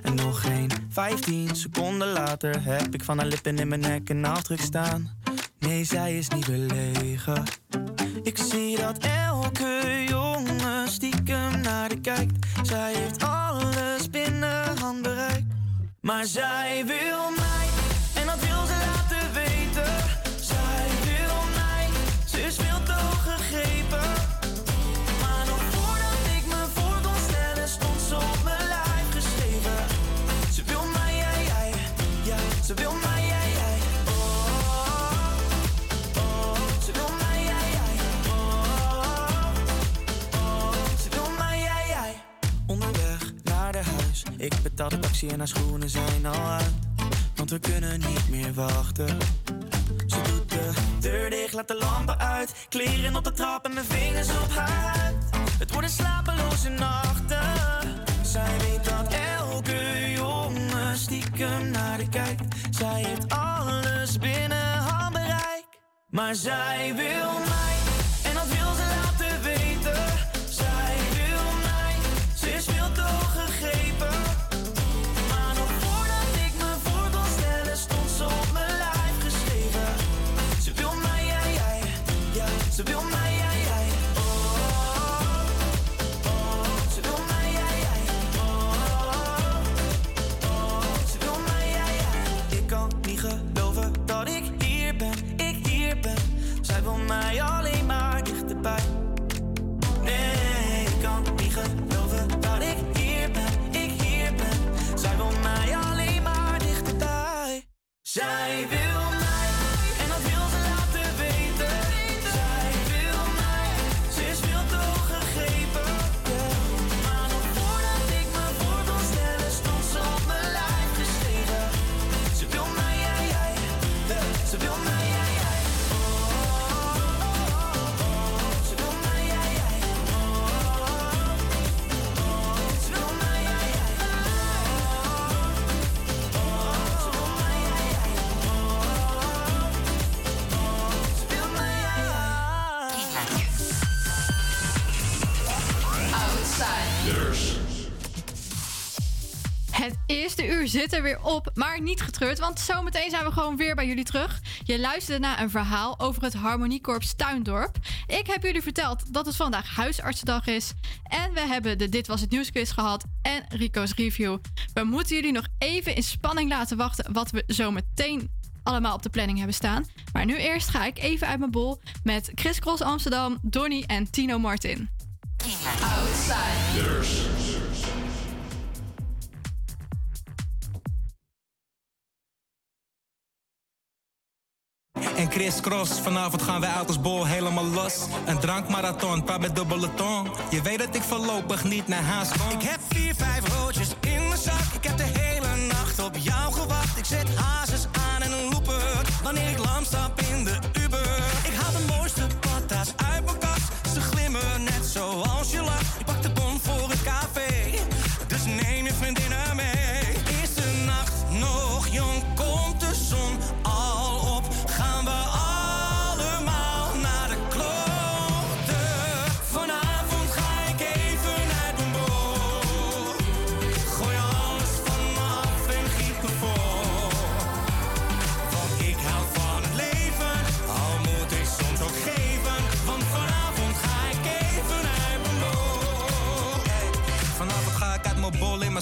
En nog geen 15 seconden later heb ik van haar lippen in mijn nek een afdruk staan. Nee, zij is niet belegen. Ik zie dat elke jongen stiekem naar de kijkt. Zij heeft alles binnen handbereik. Maar zij wil mij, ik betaal de taxi en haar schoenen zijn al uit. Want we kunnen niet meer wachten. Ze doet de deur dicht, laat de lampen uit. Kleren op de trap en mijn vingers op haar huid. Het worden slapeloze nachten. Zij weet dat elke jongen stiekem naar de kijkt. Zij heeft alles binnen handbereik. Maar. Zij wil mij. Uur zit er weer op, maar niet getreurd, want zometeen zijn we gewoon weer bij jullie terug. Je luisterde naar een verhaal over het Harmoniekorps Tuindorp. Ik heb jullie verteld dat het vandaag huisartsendag is. En we hebben de Dit Was Het Nieuwsquiz gehad en Rico's Review. We moeten jullie nog even in spanning laten wachten wat we zometeen allemaal op de planning hebben staan. Maar nu eerst ga ik even uit mijn bol met Chris Cross Amsterdam, Donny en Tino Martin. Outsiders. En Chris Cross, vanavond gaan wij uit als bol helemaal los. Een drankmarathon, praat met dubbele tong. Je weet dat ik voorlopig niet naar huis kom. Ik heb vier, vijf roodjes in mijn zak. Ik heb de hele nacht op jou gewacht. Ik zet hazes aan en een looper. Wanneer ik lam stap in de Uber. Ik haal de mooiste patas uit mijn kast. Ze glimmen net zoals je lacht.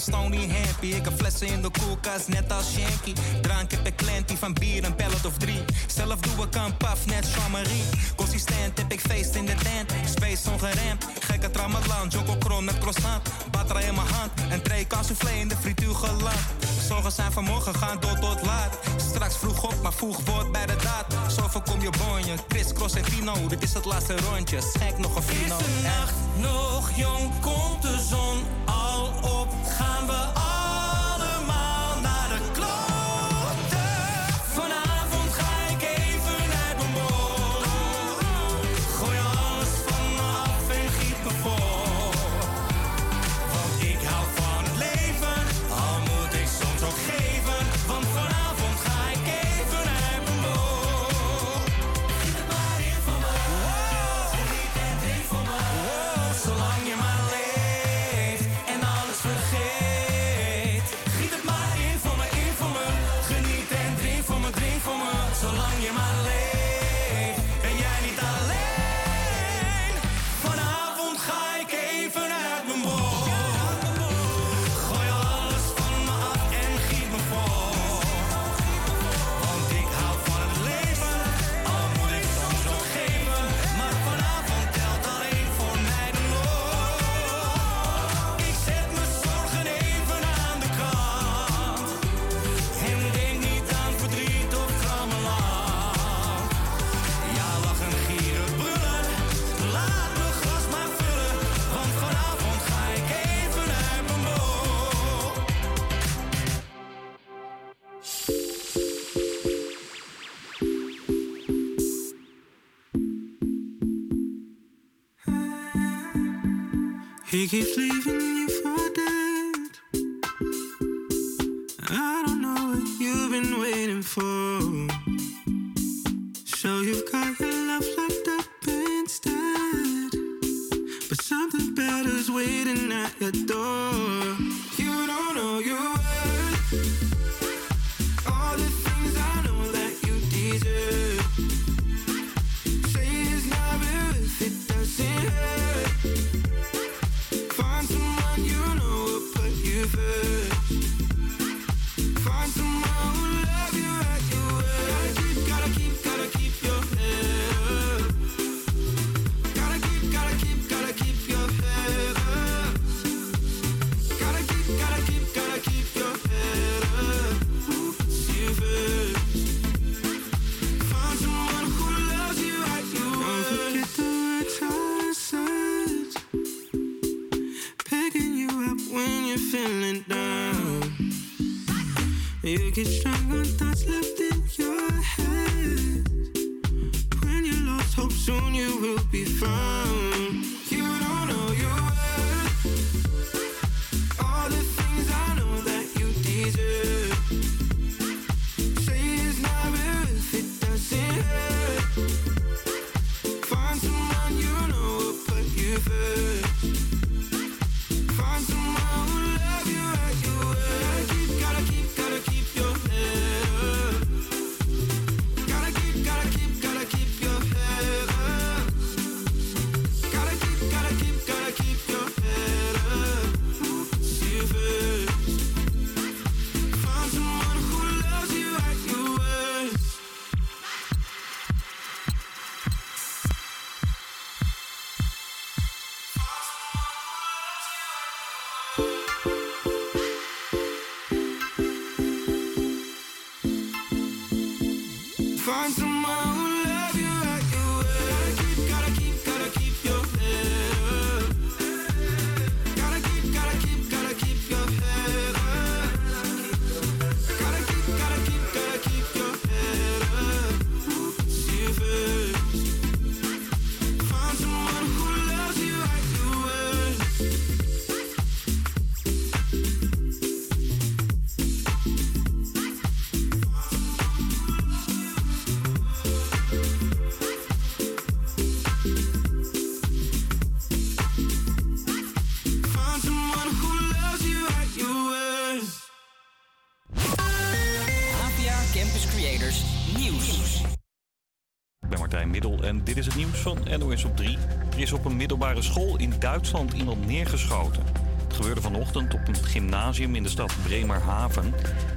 Mijn Stony Happy. Ik heb flessen in de koelkast, net als Shanky. Drank heb ik klantie van bier, een pellet of drie. Zelf doe ik een paf, net Jean-Marie. Consistent heb ik feest in de tent. Space ongeremd, gekke tramalan. Joko kron met croissant. Batra in mijn hand. En kan soufflé in de frituur geland. Zorgen zijn vanmorgen gaan door tot laat. Straks vroeg op, maar vroeg wordt bij de daad. Zo voorkom je bonje. Chris, Cross en Tino. Dit is het laatste rondje. Schenk nog een vino. Eerste nacht nog jong, komt de zon al keeps leaving NOS op 3. Er is op een middelbare school in Duitsland iemand neergeschoten. Het gebeurde vanochtend op een gymnasium in de stad Bremerhaven.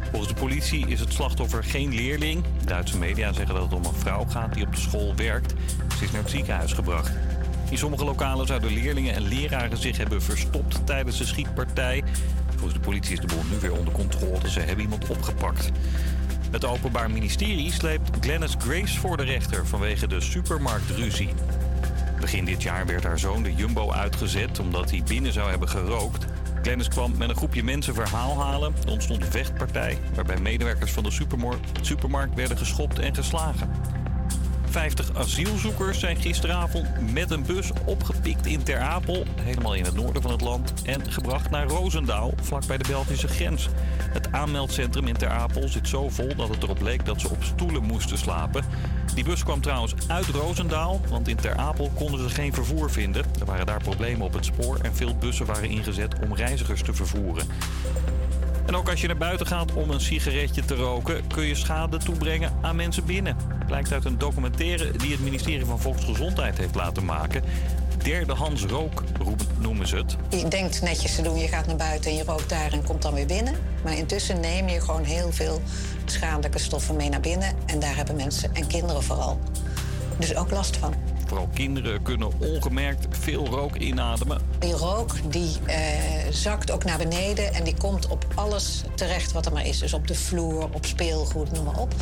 Volgens de politie is het slachtoffer geen leerling. Duitse media zeggen dat het om een vrouw gaat die op de school werkt. Ze is naar het ziekenhuis gebracht. In sommige lokalen zouden leerlingen en leraren zich hebben verstopt tijdens de schietpartij. Volgens de politie is de boel nu weer onder controle. Ze hebben iemand opgepakt. Het Openbaar Ministerie sleept Glennis Grace voor de rechter vanwege de supermarktruzie. Begin dit jaar werd haar zoon de Jumbo uitgezet omdat hij binnen zou hebben gerookt. Glennis kwam met een groepje mensen verhaal halen. Er ontstond een vechtpartij waarbij medewerkers van de supermarkt werden geschopt en geslagen. 50 asielzoekers zijn gisteravond met een bus opgepikt in Ter Apel, helemaal in het noorden van het land, en gebracht naar Roosendaal, vlakbij de Belgische grens. Het aanmeldcentrum in Ter Apel zit zo vol dat het erop leek dat ze op stoelen moesten slapen. Die bus kwam trouwens uit Roosendaal, want in Ter Apel konden ze geen vervoer vinden. Er waren daar problemen op het spoor en veel bussen waren ingezet om reizigers te vervoeren. En ook als je naar buiten gaat om een sigaretje te roken, kun je schade toebrengen aan mensen binnen. Blijkt uit een documentaire die het ministerie van Volksgezondheid heeft laten maken. Derdehands rook noemen ze het. Je denkt netjes te doen, je gaat naar buiten en je rookt daar en komt dan weer binnen. Maar intussen neem je gewoon heel veel schadelijke stoffen mee naar binnen. En daar hebben mensen en kinderen vooral dus ook last van. Vooral kinderen kunnen ongemerkt veel rook inademen. Die rook die eh, zakt ook naar beneden en die komt op alles terecht wat er maar is. Dus op de vloer, op speelgoed, noem maar op.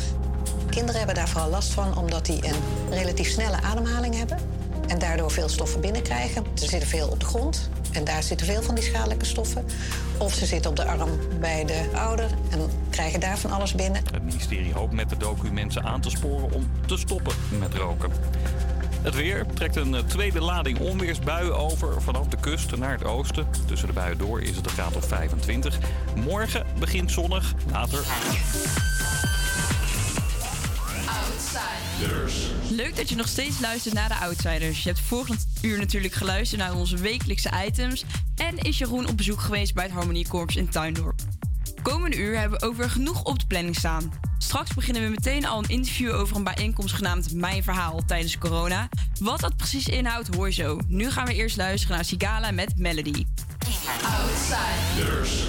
Kinderen hebben daar vooral last van omdat die een relatief snelle ademhaling hebben. En daardoor veel stoffen binnenkrijgen. Er zitten veel op de grond en daar zitten veel van die schadelijke stoffen. Of ze zitten op de arm bij de ouder en krijgen daar van alles binnen. Het ministerie hoopt met de docu mensen aan te sporen om te stoppen met roken. Het weer trekt een eh, tweede lading onweersbuien over vanaf de kust naar het oosten. Tussen de buien door is het een graad of 25. Morgen begint zonnig, later Leuk dat je nog steeds luistert naar de Outsiders. Je hebt vorig uur natuurlijk geluisterd naar onze wekelijkse items. En is Jeroen op bezoek geweest bij het Harmoniekorps in Tuindorp. Komende uur hebben we weer genoeg op de planning staan. Straks beginnen we meteen al een interview over een bijeenkomst genaamd Mijn Verhaal tijdens corona. Wat dat precies inhoudt, hoor je zo. Nu gaan we eerst luisteren naar Sigala met Melody. Outsiders.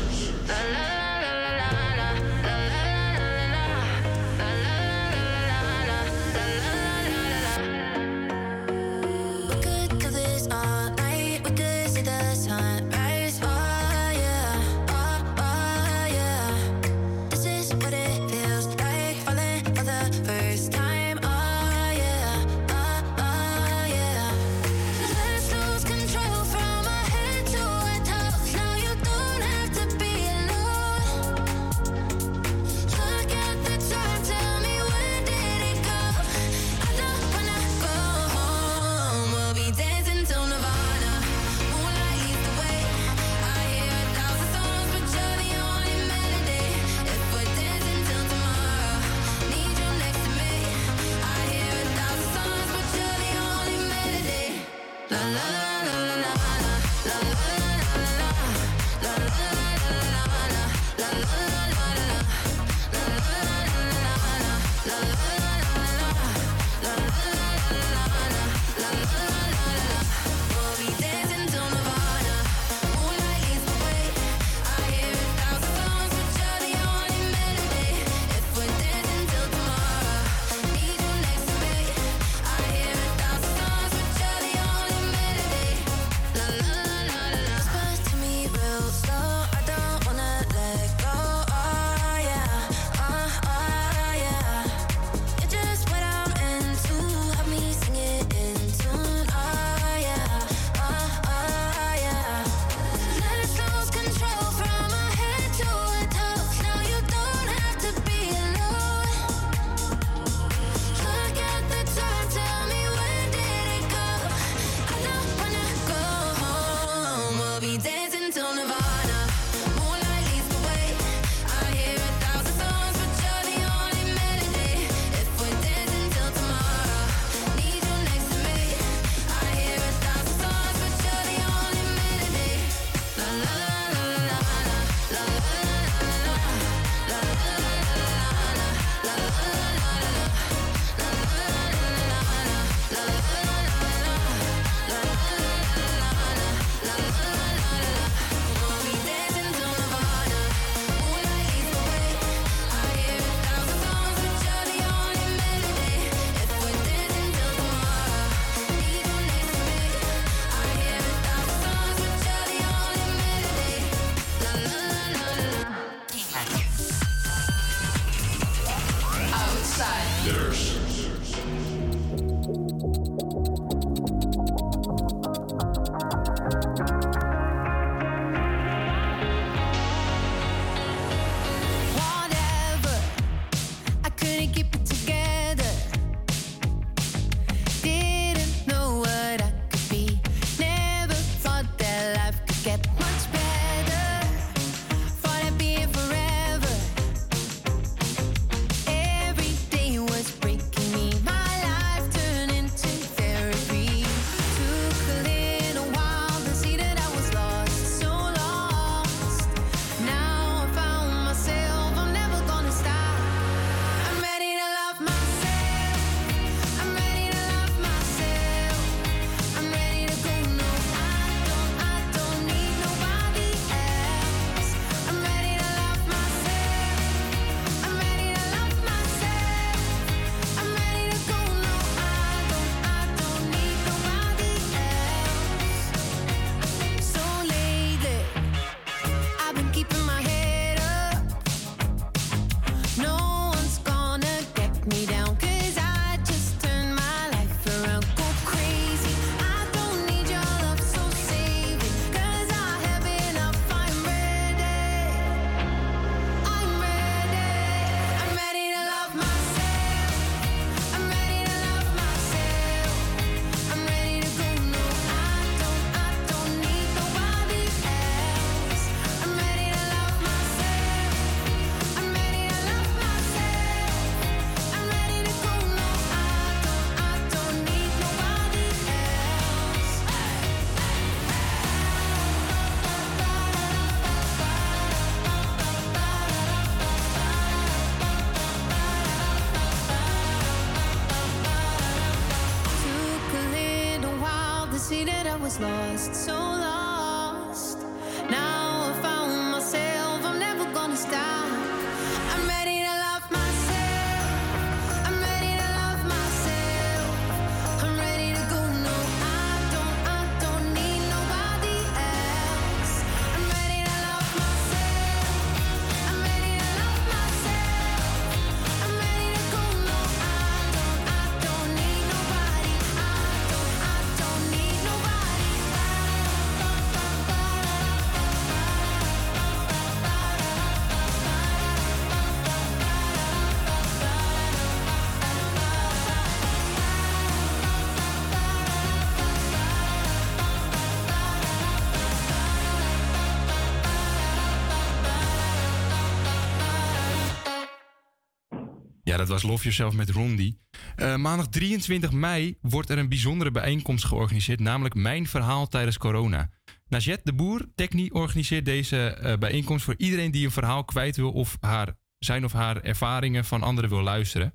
Dat was Love Yourself met Rondi. Eh, maandag 23 mei wordt er een bijzondere bijeenkomst georganiseerd, namelijk Mijn Verhaal tijdens corona. Najet de Boer, Techni, organiseert deze eh, bijeenkomst voor iedereen die een verhaal kwijt wil of haar, zijn of haar ervaringen van anderen wil luisteren.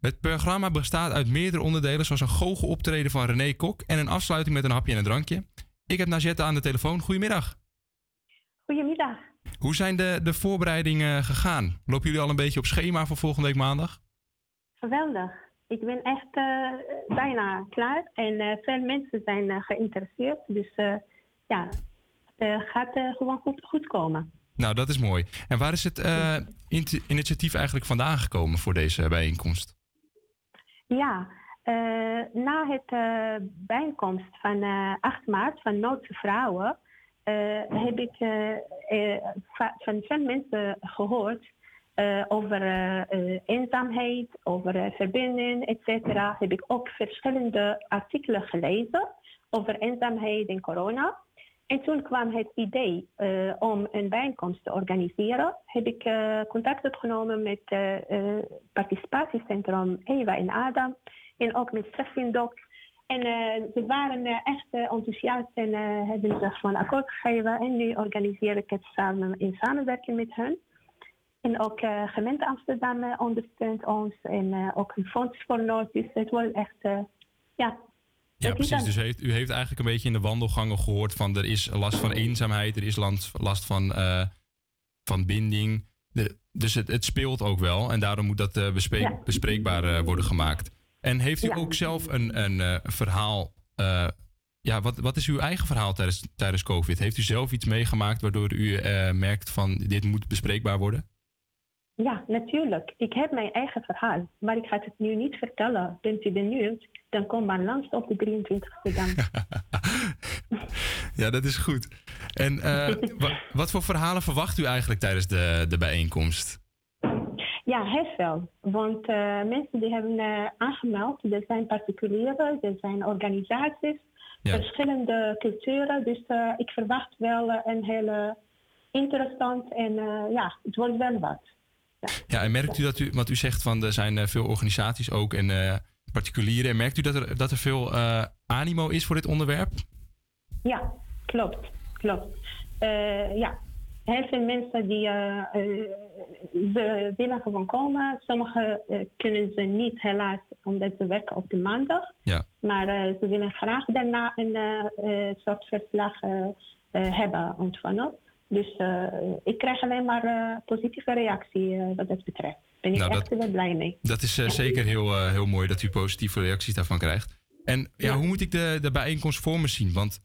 Het programma bestaat uit meerdere onderdelen, zoals een goocheloptreden van René Kok en een afsluiting met een hapje en een drankje. Ik heb Najet aan de telefoon. Goedemiddag. Goedemiddag. Hoe zijn de, de voorbereidingen gegaan? Lopen jullie al een beetje op schema voor volgende week maandag? Geweldig. Ik ben echt eh, bijna klaar en eh, veel mensen zijn eh, geïnteresseerd. Dus ja, het gaat gewoon goed, goed komen. Nou, dat is mooi. En waar is het initiatief eigenlijk vandaan gekomen voor deze bijeenkomst? Ja, na het bijeenkomst van eh, 8 maart van Noodse Vrouwen heb ik van veel mensen gehoord eh, over eh, eh, eenzaamheid, over eh, verbinding, et cetera. Heb ik ook verschillende artikelen gelezen over eenzaamheid en corona. En toen kwam het idee eh, om een bijeenkomst te organiseren. Heb ik eh, contact opgenomen met het participatiecentrum Eva en Adam. En ook met Steffindoc. En eh, ze waren eh, echt eh, enthousiast en hebben zich van akkoord gegeven. En nu organiseer ik het samen in samenwerking met hen. En ook eh, gemeente Amsterdam ondersteunt ons. En ook een fonds voor Noord. Dus het wordt echt, ja. Ja, precies. Dus heeft, u heeft eigenlijk een beetje in de wandelgangen gehoord van er is last van eenzaamheid, er is last, van, van binding. De- dus het, het speelt ook wel en daarom moet dat bespreek- Ja. bespreekbaar worden gemaakt. En heeft u Ja. ook zelf een, een eh, verhaal? eh, ja, wat, wat is uw eigen verhaal tijdens, tijdens COVID? Heeft u zelf iets meegemaakt waardoor u eh, merkt van dit moet bespreekbaar worden? Ja, natuurlijk. Ik heb mijn eigen verhaal, maar ik ga het nu niet vertellen. Bent u benieuwd? Dan kom maar langs op de 23e dan. Ja, dat is goed. En wa- wat voor verhalen verwacht u eigenlijk tijdens de, de bijeenkomst? Ja, heel veel. Want eh, mensen die hebben eh, aangemeld, er zijn particulieren, er zijn organisaties, verschillende culturen. Dus eh, ik verwacht wel een hele interessant en ja, het wordt wel wat. Ja, en merkt u dat u, want u zegt van er zijn veel organisaties ook en particulieren. En merkt u dat er, dat er veel animo is voor dit onderwerp? Ja, klopt. klopt. Ja, heel veel mensen die eh, eh, ze willen gewoon komen. Sommigen eh, kunnen ze niet helaas omdat ze werken op de maandag. Ja. Maar ze willen graag daarna een soort verslag hebben ontvangen. Dus ik krijg alleen maar positieve reactie wat dat betreft. Ben ik Nou, echt wel blij mee. Dat is zeker heel, heel mooi dat u positieve reacties daarvan krijgt. En ja, hoe moet ik de, de bijeenkomst voor me zien? Want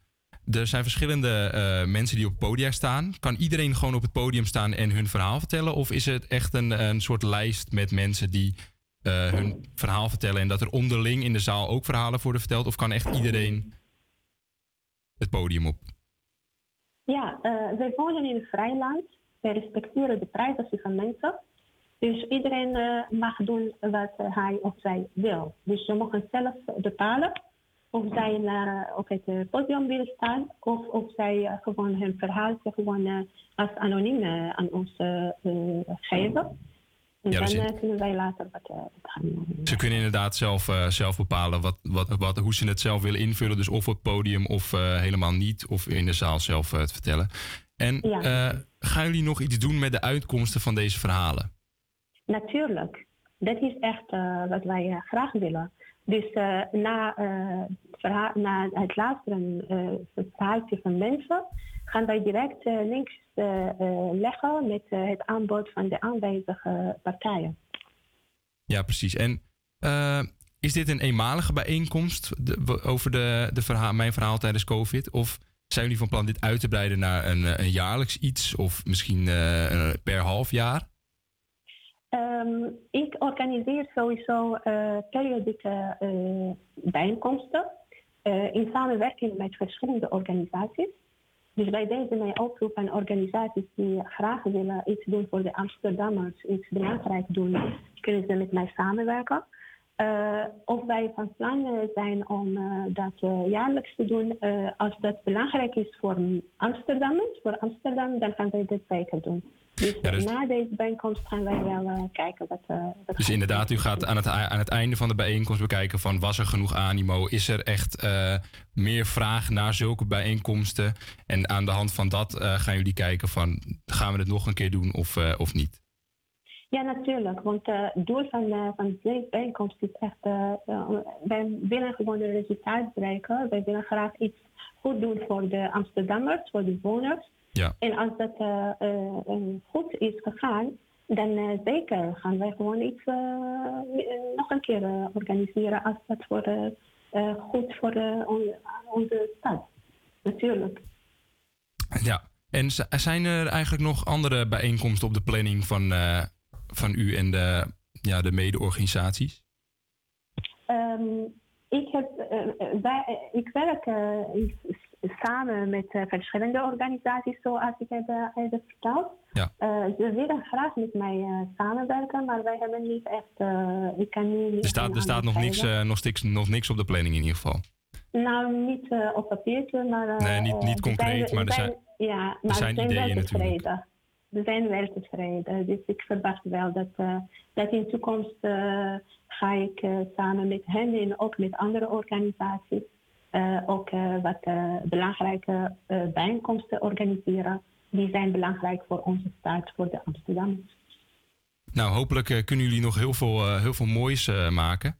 er zijn verschillende eh, mensen die op podia staan. Kan iedereen gewoon op het podium staan en hun verhaal vertellen? Of is het echt een, een soort lijst met mensen die eh, hun verhaal vertellen en dat er onderling in de zaal ook verhalen worden verteld? Of kan echt iedereen het podium op? Ja, eh, wij wonen in een vrij land. Wij respecteren de privacy van mensen. Dus iedereen mag doen wat hij of zij wil. Dus ze mogen zelf bepalen of zij naar, op het eh, podium willen staan of of zij eh, gewoon hun verhaal gewoon als anoniem aan ons geven. En Ja, dan kunnen wij later wat, gaan doen. Ze kunnen inderdaad zelf, zelf bepalen wat, wat, wat, hoe ze het zelf willen invullen. Dus of op het podium of helemaal niet. Of in de zaal zelf het vertellen. En Ja. gaan jullie nog iets doen met de uitkomsten van deze verhalen? Natuurlijk. Dat is echt wat wij graag willen. Dus eh, na, eh, na het luisteren van het verhaaltje van mensen, gaan wij direct eh, links leggen met het aanbod van de aanwezige partijen. Ja, precies. En is dit een eenmalige bijeenkomst over de, de mijn verhaal tijdens COVID? Of zijn jullie van plan dit uit te breiden naar een, een jaarlijks iets? Of misschien per half jaar? Ehm, ik organiseer sowieso eh, periodieke eh, bijeenkomsten eh, in samenwerking met verschillende organisaties. Dus bij deze mijn oproep aan organisaties die graag willen iets doen voor de Amsterdammers, iets belangrijk doen, kunnen ze met mij samenwerken. Of wij van plan zijn om dat jaarlijks te doen, als dat belangrijk is voor Amsterdammers, voor Amsterdam, dan gaan wij dit zeker doen. Dus, Ja, dus- na deze bijeenkomst gaan wij wel eh, kijken wat, eh wat Dus inderdaad, u gaat aan het, aan het einde van de bijeenkomst bekijken van was er genoeg animo? Is er echt eh, meer vraag naar zulke bijeenkomsten? En aan de hand van dat gaan jullie kijken van gaan we het nog een keer doen of, of niet? Ja, natuurlijk. Want het doel van, van deze bijeenkomst is echt... wij willen gewoon een resultaat bereiken. Wij willen graag iets goed doen voor de Amsterdammers, voor de bewoners. Ja. En als dat eh, eh, eh, goed is gegaan, dan zeker gaan wij gewoon iets nog een keer organiseren... als dat voor, goed voor on- onze stad. Natuurlijk. Ja. En zijn er eigenlijk nog andere bijeenkomsten op de planning van, van u en de, ja, de mede-organisaties? Ehm, ik, heb, ik werk in- samen met eh, verschillende organisaties, zoals ik heb eh, verteld. Ja. Eh, ze willen graag met mij samenwerken, maar wij hebben niet echt. ik kan nu niet. Er staat, er staat nog, niks, nog, niks, nog niks op de planning in ieder geval. Nou, niet op papiertje, maar. Nee, niet- niet concreet, zijn- maar er zijn- Ja, maar zijn we zijn ideeën natuurlijk. We zijn wel tevreden. Dus ik verwacht wel dat, dat in de toekomst ga ik samen met hen en ook met andere organisaties ook eh, wat eh, belangrijke eh, bijeenkomsten organiseren. Die zijn belangrijk voor onze stad, voor de Amsterdammers. Nou, hopelijk eh, kunnen jullie nog heel veel, eh, heel veel moois eh, maken.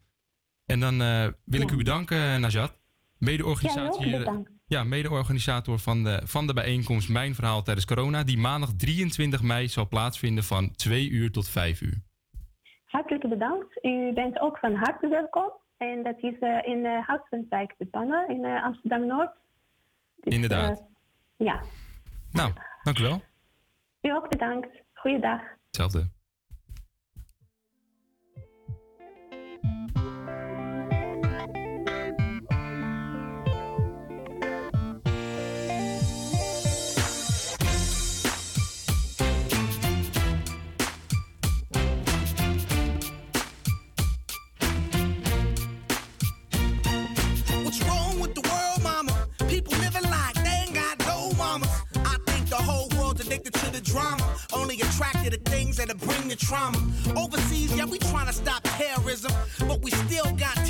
En dan eh, wil ik u bedanken, eh, Najat. Mede-organisatie, Ja, eh, ja, mede-organisator van de, van de bijeenkomst Mijn Verhaal tijdens corona, die maandag 23 mei zal plaatsvinden van 2 uur tot 5 uur. Hartelijk bedankt. U bent ook van harte welkom. En dat is eh, in uh, Houtsvenswijk te Pannen in eh, Amsterdam-Noord. Dus, Inderdaad. eh, ja, Nou, dank u wel. u ook bedankt. Goeiedag. Hetzelfde. Addicted to the drama, only attracted to things that'll bring the trauma. Overseas, yeah, we trying to stop terrorism, but we still got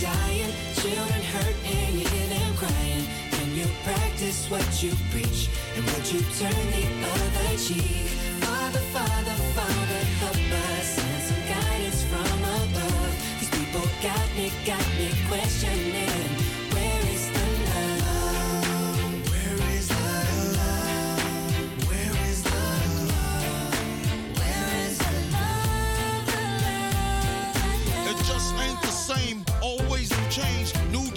dying, children hurt, and you hear them crying. Can you practice what you preach? And would you turn the other cheek? Father, Father, Father, help us. Some guidance from above. These people got me, got me questioning. Where is the love? Where is the love? Where is the love? Where is the love? It just ain't the same.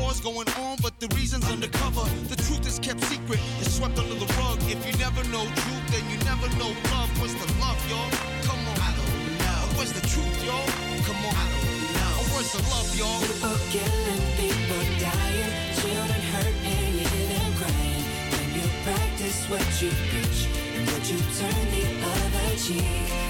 War's going on, but the reason's undercover. The truth is kept secret, it's swept under the rug. If you never know truth, then you never know love. What's the love, y'all? Come on. I don't know. What's the truth, y'all? Come on. I don't know. Oh, what's the love, y'all? People killing, people dying, children hurt and you hear them crying. When you practice what you preach, and would you turn the other cheek?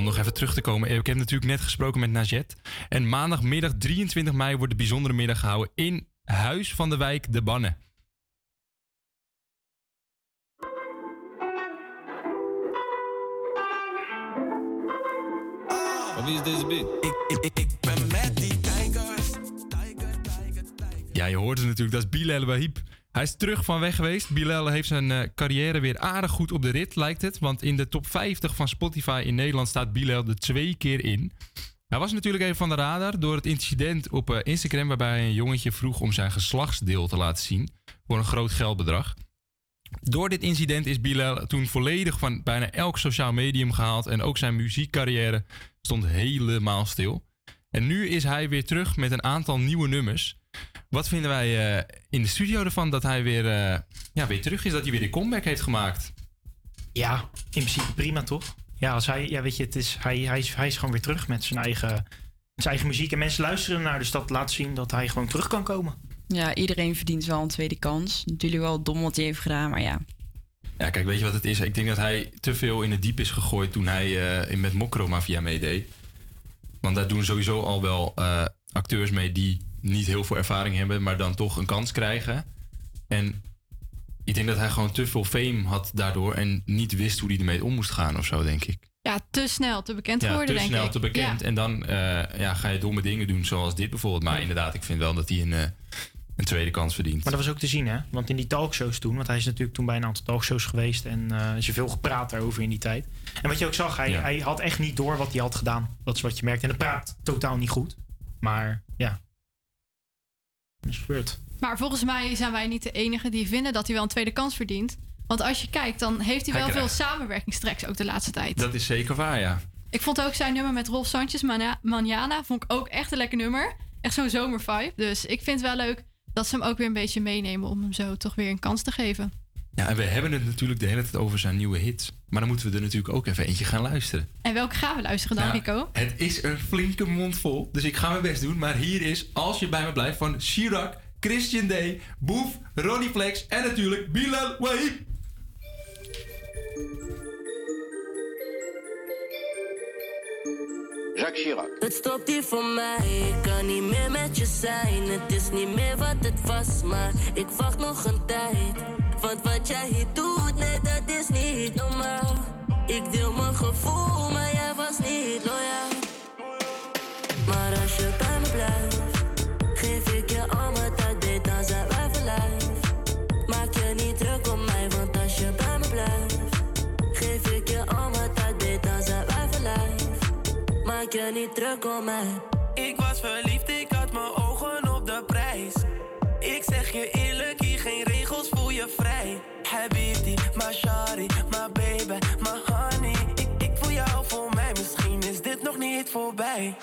Om nog even terug te komen. Ik heb natuurlijk net gesproken met Najet. En maandagmiddag 23 mei wordt de bijzondere middag gehouden in Huis van de Wijk De Bannen. Wie is deze beat? Ik, ik, ik ben met die tijgers. Ja, je hoort het natuurlijk. Dat is Bilal Wahib. Hij is terug van weg geweest. Bilal heeft zijn eh, carrière weer aardig goed op de rit, lijkt het. Want in de top 50 van Spotify in Nederland staat Bilal er twee keer in. Hij was natuurlijk even van de radar door het incident op eh, Instagram... waarbij een jongetje vroeg om zijn geslachtsdeel te laten zien... voor een groot geldbedrag. Door dit incident is Bilal toen volledig van bijna elk sociaal medium gehaald... en ook zijn muziekcarrière stond helemaal stil. En nu is hij weer terug met een aantal nieuwe nummers. Wat vinden wij eh, in de studio ervan dat hij weer, eh, ja, weer terug is? Dat hij weer de comeback heeft gemaakt? Ja, in principe prima toch? Ja, als hij, ja weet je, het is, hij, hij, is, hij is gewoon weer terug met zijn eigen, zijn eigen muziek. En mensen luisteren naar, dus dat laat zien dat hij gewoon terug kan komen. Ja, iedereen verdient wel een tweede kans. Natuurlijk wel dom wat hij heeft gedaan, maar ja. Ja, kijk, weet je wat het is? Ik denk dat hij te veel in het diep is gegooid toen hij eh, in met Mokro Mafia meedeed. Want daar doen sowieso al wel eh, acteurs mee die niet heel veel ervaring hebben, maar dan toch een kans krijgen. En ik denk dat hij gewoon te veel fame had daardoor en niet wist hoe hij ermee om moest gaan of zo, denk ik. Ja, te snel, te bekend Ja, geworden, te denk snel, ik. te bekend. Ja. En dan eh, ja, ga je domme dingen doen zoals dit bijvoorbeeld. Maar inderdaad, ik vind wel dat hij een, eh, een tweede kans verdient. Maar dat was ook te zien, hè? Want in die talkshows toen, want hij is natuurlijk toen bij een aantal talkshows geweest en eh is er veel gepraat daarover in die tijd. En wat je ook zag, hij, Ja. hij had echt niet door wat hij had gedaan. Dat is wat je merkt. En dat praat totaal niet goed. Maar ja. Dat is gebeurd. Maar volgens mij zijn wij niet de enigen die vinden dat hij wel een tweede kans verdient. Want als je kijkt, dan heeft hij Hij wel veel samenwerkingstracks ook de laatste tijd. Dat is zeker waar, ja. Ik vond ook zijn nummer met Rolf Sanchez, Mana- Manjana, vond ik ook echt een lekker nummer. Echt zo'n zomervibe. Dus ik vind het wel leuk dat ze hem ook weer een beetje meenemen om hem zo toch weer een kans te geven. Ja, en we hebben het natuurlijk de hele tijd over zijn nieuwe hits. Maar dan moeten we er natuurlijk ook even eentje gaan luisteren. En welke gaan we luisteren dan, Nou, Rico? Het is een flinke mond vol, dus ik ga mijn best doen. Maar hier is Als je bij me blijft van Chirac, Christian Day, Boef, Ronnie Flex en natuurlijk Bilal Wahib. Jacques Chirac. Het stopt hier voor mij, ik kan niet meer met je zijn. Het is niet meer wat het was, maar ik wacht nog een tijd. Want wat jij hier doet, nee, dat is niet normaal. Ik deel mijn gevoel, maar jij was niet loyaal. Maar als je bij me blijft, geef ik je al mijn tijd, beter dan zijn wij verlijf. Maak je niet druk om mij, want als je bij me blijft, geef ik je al mijn tijd, beter dan zijn wij verlijf. Maak je niet druk om mij. Ik was verliefd, voorbij.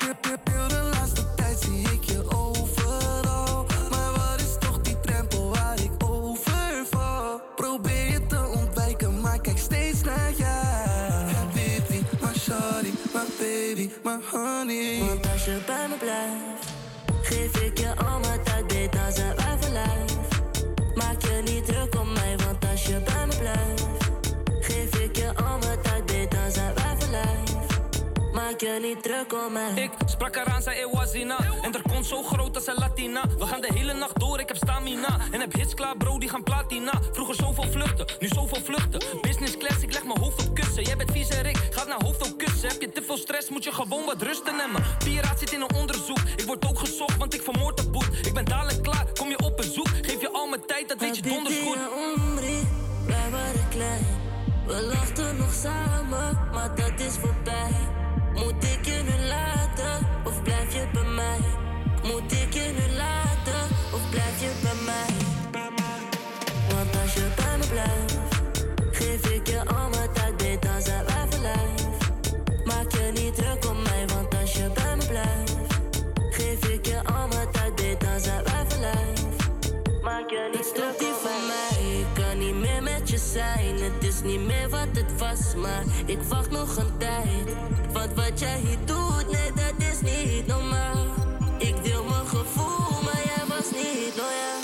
Heel de laatste tijd zie ik je overal. Maar wat is toch die drempel waar ik over val? Probeer je te ontwijken, maar kijk steeds naar jou. Habibi, my shawty, my baby, my honey. Want als je bij me blijft, geef ik je al Maak je niet druk om mij. Ik sprak haar aan, zei Ewazina. En er komt zo groot als een Latina. We gaan de hele nacht door, ik heb stamina. En heb hits klaar, bro, die gaan platina. Vroeger zoveel vluchten, nu zoveel vluchten. Business class, ik leg mijn hoofd op kussen. Jij bent vies en Rick, gaat naar hoofd op kussen. Heb je te veel stress, moet je gewoon wat rusten nemen. Piraat zit in een onderzoek. Ik word ook gezocht, want ik vermoord de boet. Ik ben dadelijk klaar, kom je op bezoek. Geef je al mijn tijd, dat weet je donders goed. Wij waren klein. We lachten nog samen, maar dat is voorbij. Moet ik je nu laten, of blijf je bij mij? Moet ik je nu laten, of blijf je bij mij? Want als je bij me blijft, geef ik je al mijn tijd, beter dan zijn wij verlijf. Maak je niet druk om mij, want als je bij me blijft, geef ik je al mijn tijd, beter dan zijn wij verlijf. Maak je niet druk van mij, ik kan niet meer met je zijn niet meer wat het was, maar ik wacht nog een tijd. Want wat jij hier doet, nee, dat is niet normaal. Ik deel mijn gevoel, maar jij was niet loyaal.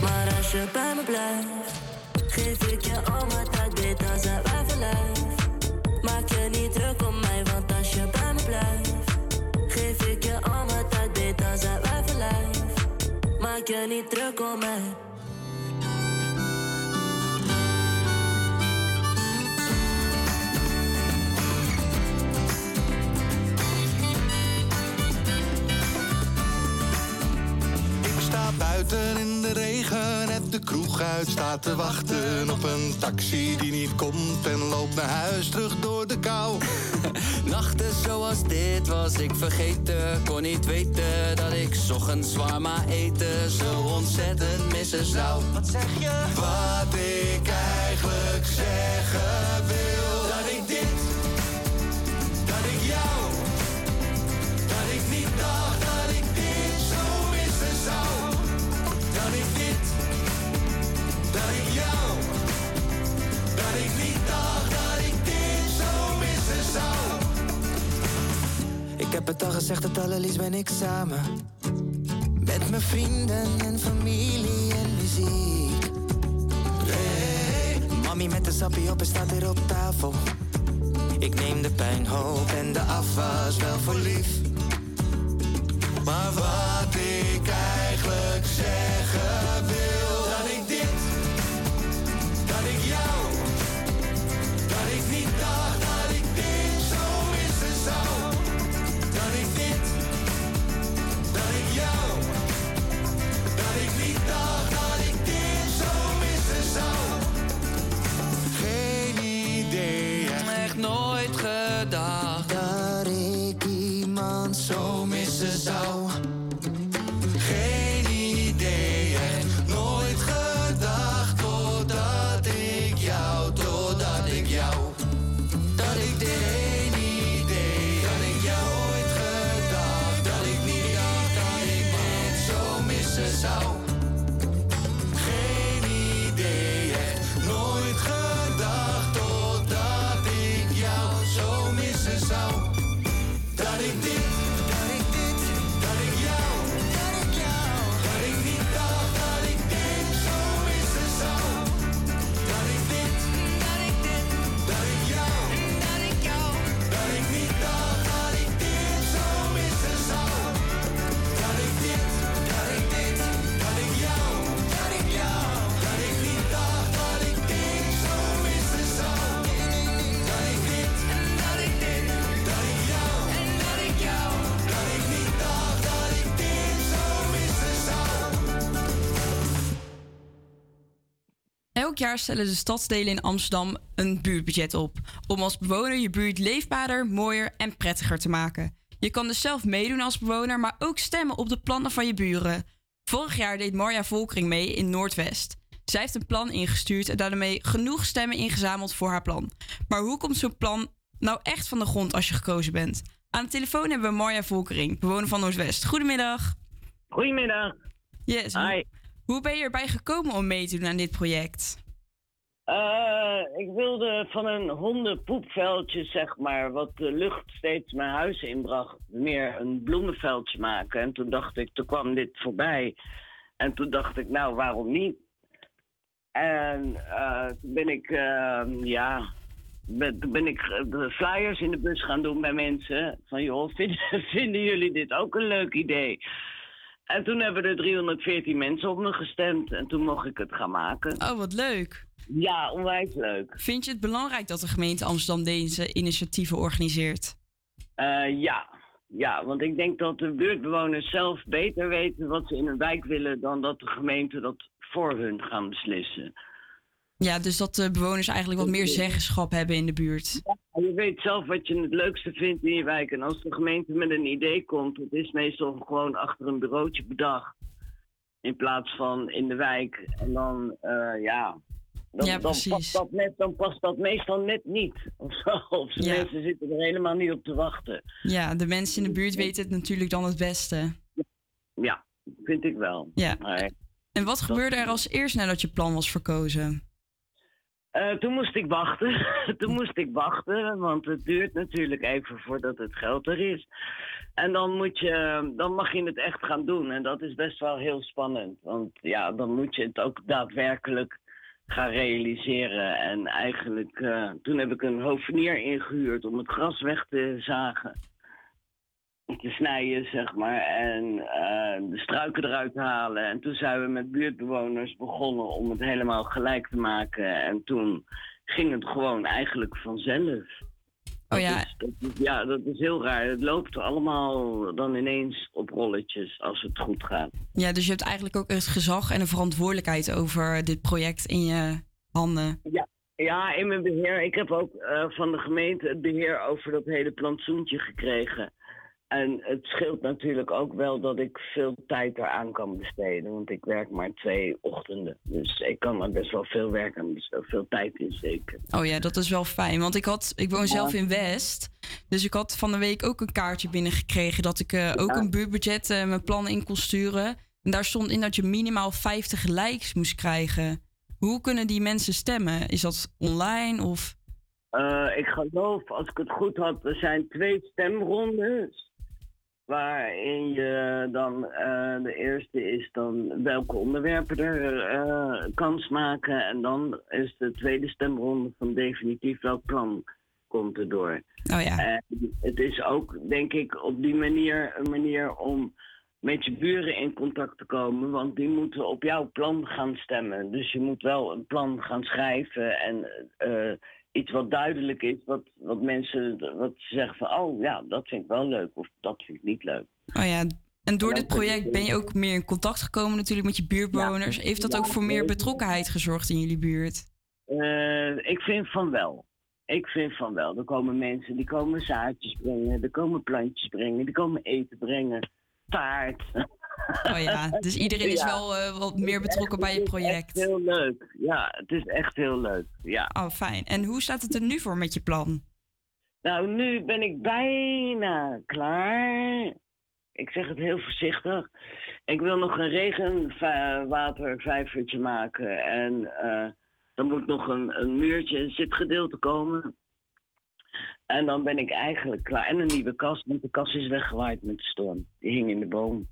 Maar als je bij me blijft, geef ik je al mijn tijd weet, dan zijn wij verliefd. Maak je niet druk om mij, want als je bij me blijft, geef ik je al mijn tijd weet, dan zijn wij verliefd. Maak je niet druk om mij. Buiten in de regen, net de kroeg uit staat te wachten op een taxi die niet komt en loopt naar huis terug door de kou. Nachten zoals dit was ik vergeten. Kon niet weten dat ik ochtends zwaar eten zo ontzettend missen zou. Wat zeg je? Wat ik eigenlijk zeggen wil. Dat ik dit, dat ik jou, dat ik niet dacht dat ik dit zo missen zou. Dat ik dit, dat ik jou, dat ik niet dacht dat ik dit zo missen zou. Ik heb het al gezegd, het allerliefst ben ik samen. Met mijn vrienden en familie en muziek. Mami met de sappie op en staat weer op tafel. Ik neem de pijn, hoop en de afwas wel voor lief. Maar wat ik eigenlijk zeggen wil. Jaar stellen de stadsdelen in Amsterdam een buurtbudget op. Om als bewoner je buurt leefbaarder, mooier en prettiger te maken. Je kan dus zelf meedoen als bewoner, maar ook stemmen op de plannen van je buren. Vorig jaar deed Marja Volkering mee in Noordwest. Zij heeft een plan ingestuurd en daarmee genoeg stemmen ingezameld voor haar plan. Maar hoe komt zo'n plan nou echt van de grond als je gekozen bent? Aan de telefoon hebben we Marja Volkering, bewoner van Noordwest. Goedemiddag. Goedemiddag. Yes. Hoe, hoe ben je erbij gekomen om mee te doen aan dit project? Eh, ik wilde van een hondenpoepveldje, zeg maar, wat de lucht steeds mijn huis inbracht, meer een bloemenveldje maken. En toen dacht ik, toen kwam dit voorbij. En toen dacht ik, nou, waarom niet? En eh, toen ben ik, eh, ja, ben, ben ik de flyers in de bus gaan doen bij mensen. Van, joh, vinden, vinden jullie dit ook een leuk idee? En toen hebben er 314 mensen op me gestemd. En toen mocht ik het gaan maken. Oh, wat leuk. Ja, onwijs leuk. Vind je het belangrijk dat de gemeente Amsterdam deze initiatieven organiseert? Eh, ja. ja, want ik denk dat de buurtbewoners zelf beter weten wat ze in een wijk willen dan dat de gemeente dat voor hun gaan beslissen. Ja, dus dat de bewoners eigenlijk wat meer zeggenschap hebben in de buurt. Ja, je weet zelf wat je het leukste vindt in je wijk. En als de gemeente met een idee komt, het is meestal gewoon achter een bureautje bedacht. In plaats van in de wijk. En dan, eh, ja, dan, Ja, dan, past dat net, dan past dat meestal net niet. Of, zo. of de Ja. mensen zitten er helemaal niet op te wachten. Ja, de mensen in de buurt weten het natuurlijk dan het beste. Ja, vind ik wel. Ja. Maar, En wat gebeurde er als eerst nadat je plan was verkozen? Eh, toen moest ik wachten. toen moest ik wachten, want het duurt natuurlijk even voordat het geld er is. En dan, moet je, dan mag je het echt gaan doen. En dat is best wel heel spannend. Want ja, dan moet je het ook daadwerkelijk gaan realiseren. En eigenlijk, eh, toen heb ik een hovenier ingehuurd om het gras weg te zagen. te snijden, zeg maar. En eh, de struiken eruit te halen. En toen zijn we met buurtbewoners begonnen om het helemaal gelijk te maken. En toen ging het gewoon eigenlijk vanzelf. Oh ja. Dat is- ja, dat is heel raar. Het loopt allemaal dan ineens op rolletjes als het goed gaat. Ja, dus je hebt eigenlijk ook het gezag en de verantwoordelijkheid over dit project in je handen. Ja, ja in mijn beheer. Ik heb ook eh, van de gemeente het beheer over dat hele plantsoentje gekregen. En het scheelt natuurlijk ook wel dat ik veel tijd eraan kan besteden. Want ik werk maar twee ochtenden. Dus ik kan er best wel veel werk aan besteden. Veel tijd in steken. Oh ja, dat is wel fijn. Want ik, had, ik woon zelf in West. Dus ik had van de week ook een kaartje binnengekregen dat ik eh, ook een buurtbudget eh, mijn plannen in kon sturen. En daar stond in dat je minimaal 50 likes moest krijgen. Hoe kunnen die mensen stemmen? Is dat online of... Eh, ik geloof, als ik het goed had, er zijn twee stemrondes. Waarin je dan, eh, de eerste is dan welke onderwerpen er eh, kans maken. En dan is de tweede stemronde van definitief welk plan komt erdoor. Oh ja. En het is ook, denk ik, op die manier een manier om met je buren in contact te komen. Want die moeten op jouw plan gaan stemmen. Dus je moet wel een plan gaan schrijven en eh, iets wat duidelijk is. Wat, wat mensen wat ze zeggen van, oh ja, dat vind ik wel leuk. Of dat vind ik niet leuk. Oh ja, en door dit project ben je ook meer in contact gekomen natuurlijk met je buurtbewoners. Heeft dat ook voor meer betrokkenheid gezorgd in jullie buurt? Eh, ik vind van wel. Ik vind van wel. Er komen mensen die komen zaadjes brengen, er komen plantjes brengen, die komen eten brengen, taart. Oh ja, dus iedereen is Ja. wel eh, wat meer betrokken bij je project. Heel leuk. Ja, het is echt heel leuk. Ja. Oh, fijn. En hoe staat het er nu voor met je plan? Nou, nu ben ik bijna klaar. Ik zeg het heel voorzichtig. Ik wil nog een regenwatervijvertje maken. En eh dan moet nog een, een muurtje, een zitgedeelte komen. En dan ben ik eigenlijk klaar. En een nieuwe kast, want de kast is weggewaaid met de storm. Die hing in de boom.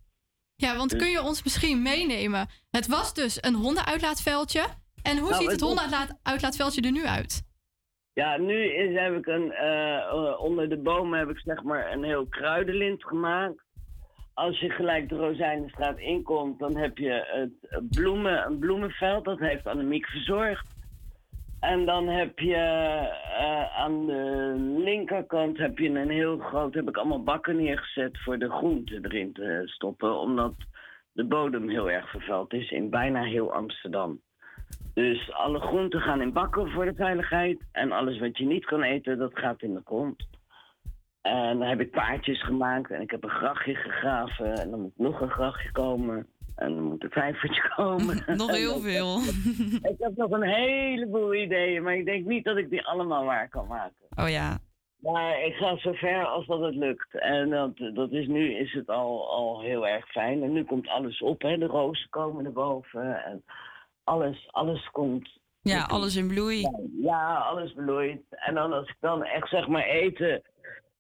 Ja, want kun je ons misschien meenemen? Het was dus een hondenuitlaatveldje. En hoe Nou, ziet het het hondenuitlaatveldje er nu uit? Ja, nu is, heb ik een, eh, eh, onder de bomen heb ik zeg maar een heel kruidenlint gemaakt. Als je gelijk de Rozijnenstraat inkomt, dan heb je het bloemen, een bloemenveld. Dat heeft Annemiek verzorgd. En dan heb je eh, aan de linkerkant heb je een heel groot, heb ik allemaal bakken neergezet voor de groenten erin te stoppen. Omdat de bodem heel erg vervuild is in bijna heel Amsterdam. Dus alle groenten gaan in bakken voor de veiligheid. En alles wat je niet kan eten, dat gaat in de grond. En dan heb ik paardjes gemaakt en ik heb een grachtje gegraven. En dan moet nog een grachtje komen. En dan moet een vijvertje komen. Nog heel veel. Ik heb nog een heleboel ideeën, maar ik denk niet dat ik die allemaal waar kan maken. Oh ja. Maar ik ga zo ver als dat het lukt. En dat, dat is nu is het al, al heel erg fijn. En nu komt alles op, hè. De rozen komen erboven. En alles, alles komt. Ja, alles in bloei. Ja, alles bloeit. En dan als ik dan echt zeg maar eten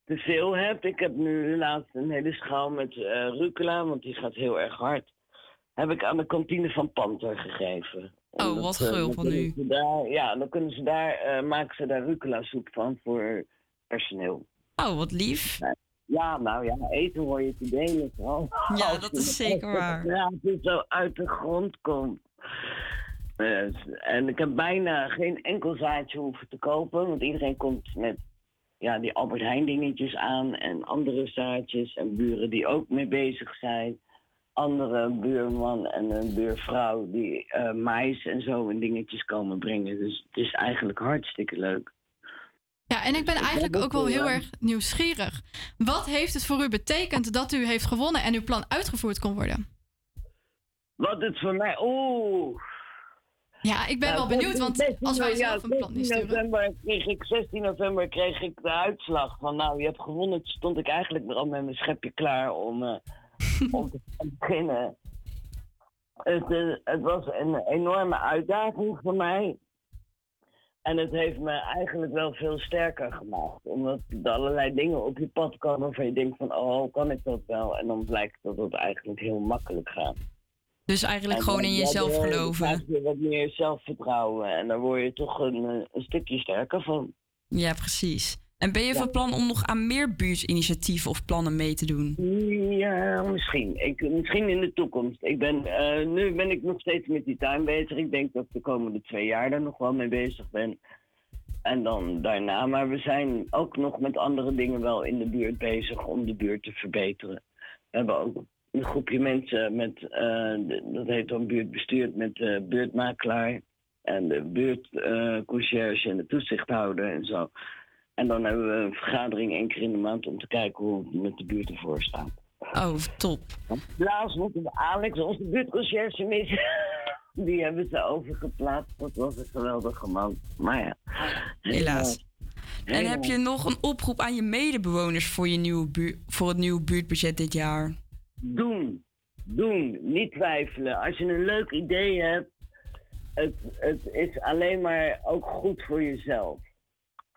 te veel heb. Ik heb nu laatst een hele schaal met eh rucola, want die gaat heel erg hard. Heb ik aan de kantine van Panther gegeven. Oh, wat eh, dan van u. Daar, ja, dan kunnen ze daar, eh, maken ze daar rucola soep van voor personeel. Oh, wat lief. Ja, nou ja, eten hoor je te delen. vooral Ja, dat is zeker waar. Ja, als het zo uit de grond komt. Dus, en ik heb bijna geen enkel zaadje hoeven te kopen, want iedereen komt met ja, die Albert Heijn dingetjes aan en andere zaadjes en buren die ook mee bezig zijn. Andere buurman en een buurvrouw die eh mais en zo en dingetjes komen brengen. Dus het is eigenlijk hartstikke leuk. Ja, en ik ben eigenlijk ook wel heel erg nieuwsgierig. Wat heeft het voor u betekend dat u heeft gewonnen en uw plan uitgevoerd kon worden? Wat het voor mij. Oeh. Ja, ik ben wel benieuwd, want als wij zelf een plan 16 insturen. november kreeg ik, 16 november kreeg ik de uitslag van nou, je hebt gewonnen. Toen stond ik eigenlijk al met mijn schepje klaar om, eh, om te beginnen. Het, eh, het was een enorme uitdaging voor mij. En het heeft me eigenlijk wel veel sterker gemaakt. Omdat er allerlei dingen op je pad komen waarvan je denkt van, oh, kan ik dat wel? En dan blijkt dat het eigenlijk heel makkelijk gaat. Dus eigenlijk En gewoon dan- in jezelf geloven. krijg je wat meer zelfvertrouwen. En daar word je toch een, eh, een stukje sterker van. Ja, precies. En ben je van plan om nog aan meer buurtinitiatieven of plannen mee te doen? Ja, misschien. Ik, misschien in de toekomst. Ik ben, eh, nu ben ik nog steeds met die tuin bezig. Ik denk dat ik de komende twee jaar daar nog wel mee bezig ben. En dan daarna. Maar we zijn ook nog met andere dingen wel in de buurt bezig om de buurt te verbeteren. We hebben ook een groepje mensen met, eh, dat heet dan buurtbestuur, met de buurtmakelaar en de buurtconcierge en de toezichthouder en zo. En dan hebben we een vergadering één keer in de maand om te kijken hoe het met de buurt ervoor staat. Oh, top. Laatst moeten we Alex, onze buurtconcierge, missen. Die hebben ze overgeplaatst. Dat was een geweldige man. Maar ja. Helaas. En heb je nog een oproep aan je medebewoners voor, je nieuwe voor het nieuwe buurtbudget dit jaar? Doen. Doen. Niet twijfelen. Als je een leuk idee hebt, het, het is alleen maar ook goed voor jezelf.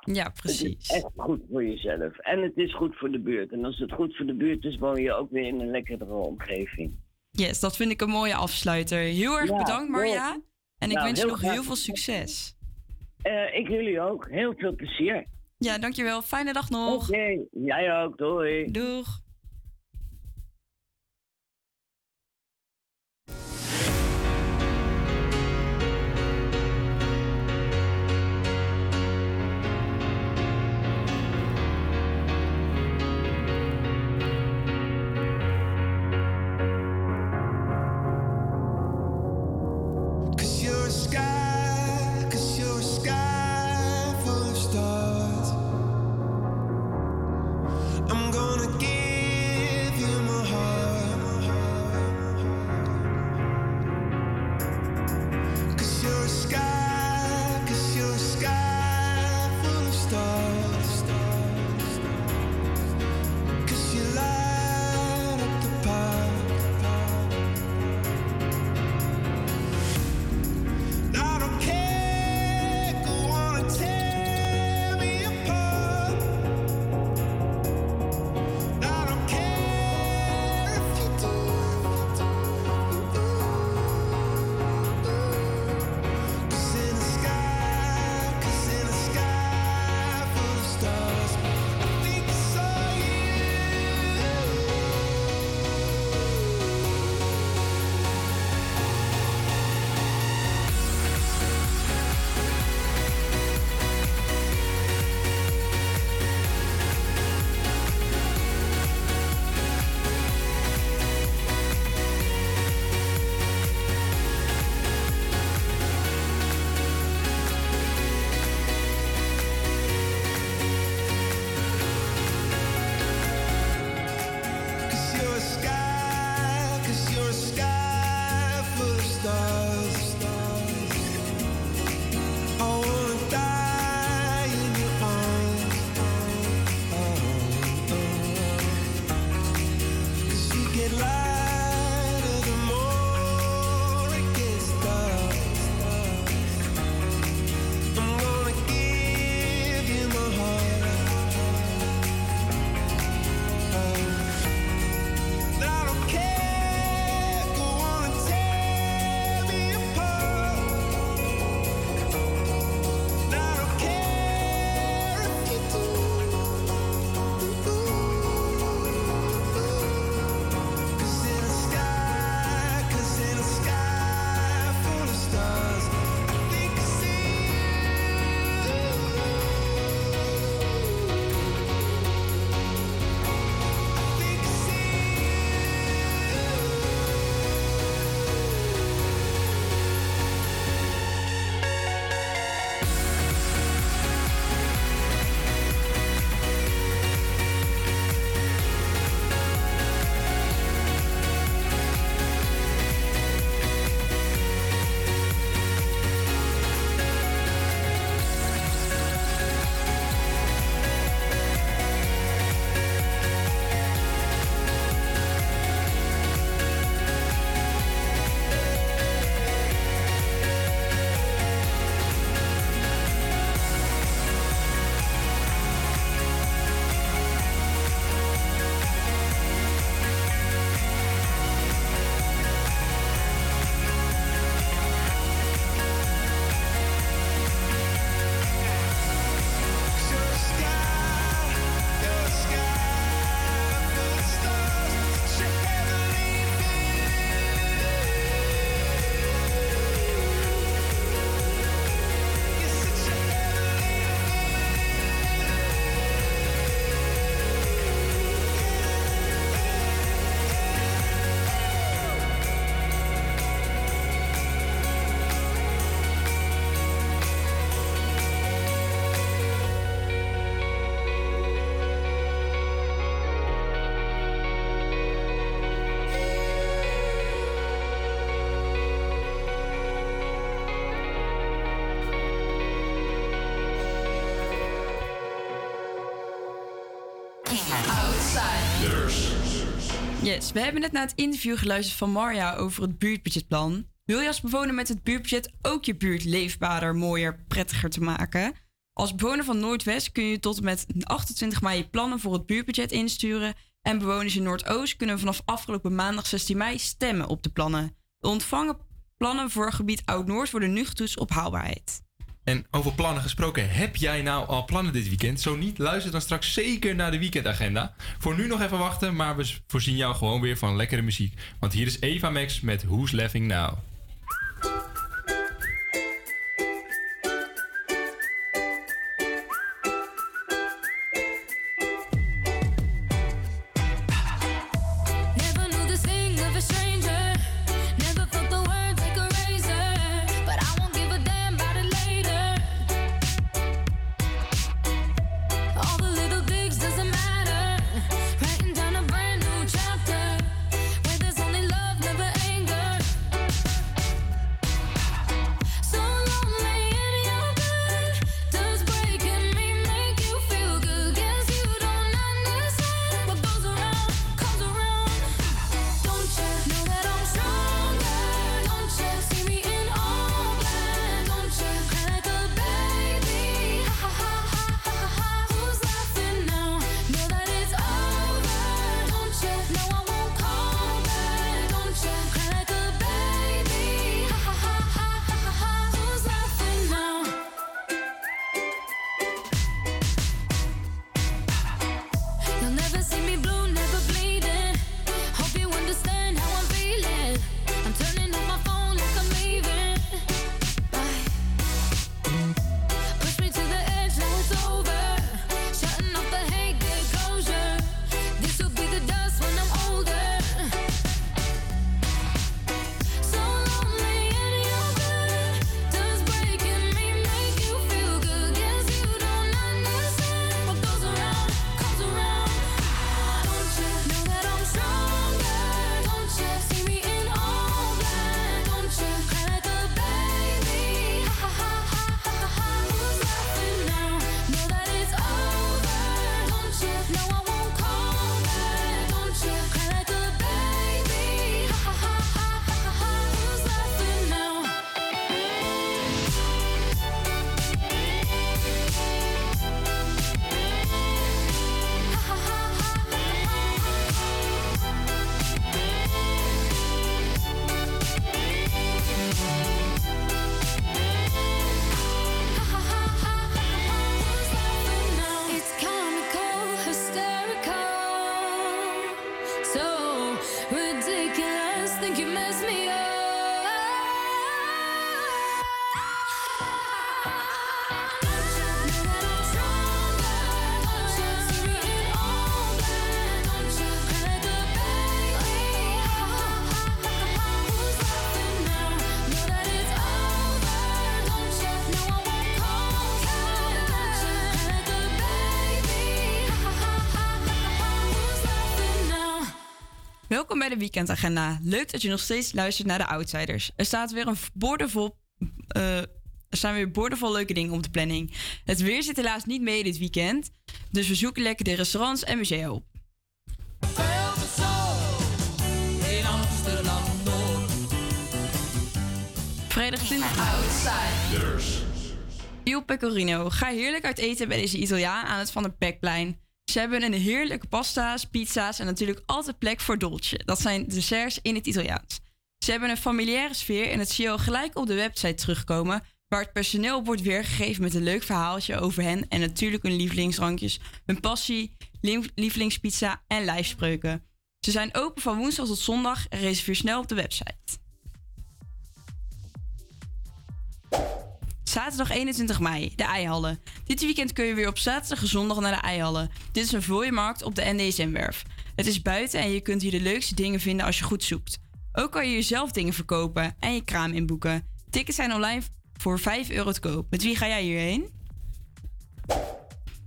Ja, Het precies. is echt goed voor jezelf. En het is goed voor de buurt. En als het goed voor de buurt is, woon je ook weer in een lekkere omgeving. Yes, dat vind ik een mooie afsluiter. Heel erg Ja, bedankt, Marja. En ik Nou, wens je nog graag heel veel succes. Eh, ik jullie ook. Heel veel plezier. Ja, dankjewel. Fijne dag nog. Oké, jij ook. Doei. Doeg. Yes, we hebben net naar het interview geluisterd van Marja over het buurtbudgetplan. Wil je als bewoner met het buurtbudget ook je buurt leefbaarder, mooier, prettiger te maken? Als bewoner van Noordwest kun je tot en met 28 mei je plannen voor het buurtbudget insturen. En bewoners in Noordoost kunnen vanaf afgelopen maandag 16 mei stemmen op de plannen. De ontvangen plannen voor gebied Oud-Noord worden nu getoetst op haalbaarheid. En over plannen gesproken, heb jij nou al plannen dit weekend? Zo niet, luister dan straks zeker naar de weekendagenda. Voor nu nog even wachten, maar we voorzien jou gewoon weer van lekkere muziek. Want hier is Eva Max met Who's Laughing Now. Welkom bij de weekendagenda. Leuk dat je nog steeds luistert naar de Outsiders. Er staat weer een boordevol. eh, er staan weer boordevol leuke dingen op de planning. Het weer zit helaas niet mee dit weekend. Dus we zoeken lekker de restaurants en musea op. In Amsterdam Noord. Vrijdag 20 Outsiders. Il Pecorino. Ga heerlijk uit eten bij deze Italiaan aan het Van der Pekplein. Ze hebben een heerlijke pasta's, pizza's en natuurlijk altijd plek voor dolce. Dat zijn desserts in het Italiaans. Ze hebben een familiaire sfeer en dat zie je gelijk op de website terugkomen, waar het personeel wordt weergegeven met een leuk verhaaltje over hen en natuurlijk hun lievelingsdrankjes, hun passie, lievelingspizza en lijfspreuken. Ze zijn open van woensdag tot zondag en reserveer snel op de website. Zaterdag 21 mei, de Eihallen. Dit weekend kun je weer op zaterdag en zondag naar de Eihallen. Dit is een vlooimarkt op de NDSM-werf. Het is buiten en je kunt hier de leukste dingen vinden als je goed zoekt. Ook kan je jezelf dingen verkopen en je kraam inboeken. Tickets zijn online voor 5 euro te koop. Met wie ga jij hierheen?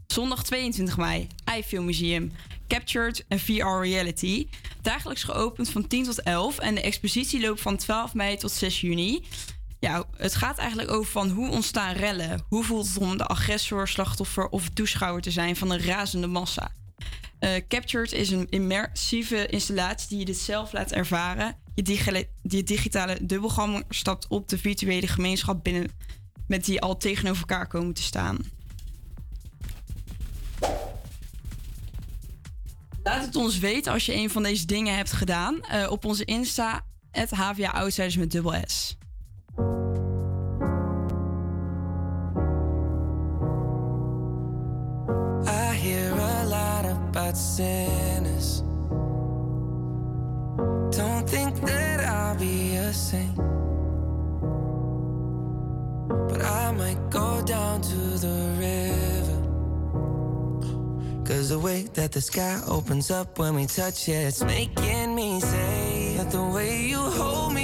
Zondag 22 mei, iFilm Museum. Captured en VR Reality. Dagelijks geopend van 10 tot 11 en de expositie loopt van 12 mei tot 6 juni. Ja, het gaat eigenlijk over van hoe ontstaan rellen. Hoe voelt het om de agressor, slachtoffer of toeschouwer te zijn van een razende massa? Eh, Captured is een immersieve installatie die je dit zelf laat ervaren. Je, digitale, je digitale dubbelganger stapt op de virtuele gemeenschap binnen met die al tegenover elkaar komen te staan. Laat het ons weten als je een van deze dingen hebt gedaan. eh, op onze Insta, het met dubbel S. I hear a lot about sinners. Don't think that I'll be a saint. But I might go down to the river. Cause the way that the sky opens up when we touch it, it's making me say that the way you hold me, hold me,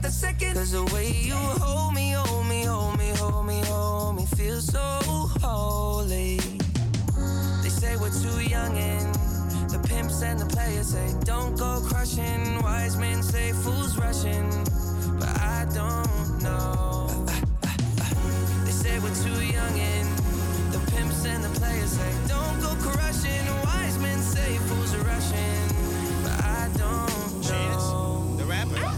Can't wait second. Cause the way you hold me, hold me, hold me, hold me, hold me, feel so holy. They say we're too young and the pimps and the players say don't go crushing. Wise men say fools rushing, but I don't know. They say we're too young and the pimps and the players say don't go crushing. Wise men say fools rushing, but I don't know. The rapper.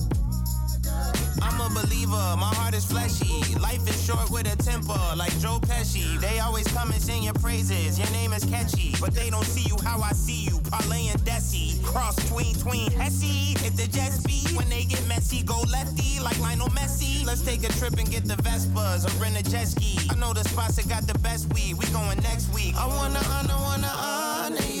I'm a believer, my heart is fleshy. Life is short with a temper, like Joe Pesci. They always come and sing your praises, your name is catchy. But they don't see you how I see you, Parlay and Desi. Cross tween, tween, Hesse. Hit the jet speed, when they get messy, go lefty, like Lionel Messi. Let's take a trip and get the Vespas or rent a jet ski. I know the spots that got the best weed, we going next week. I wanna honor, wanna honor you.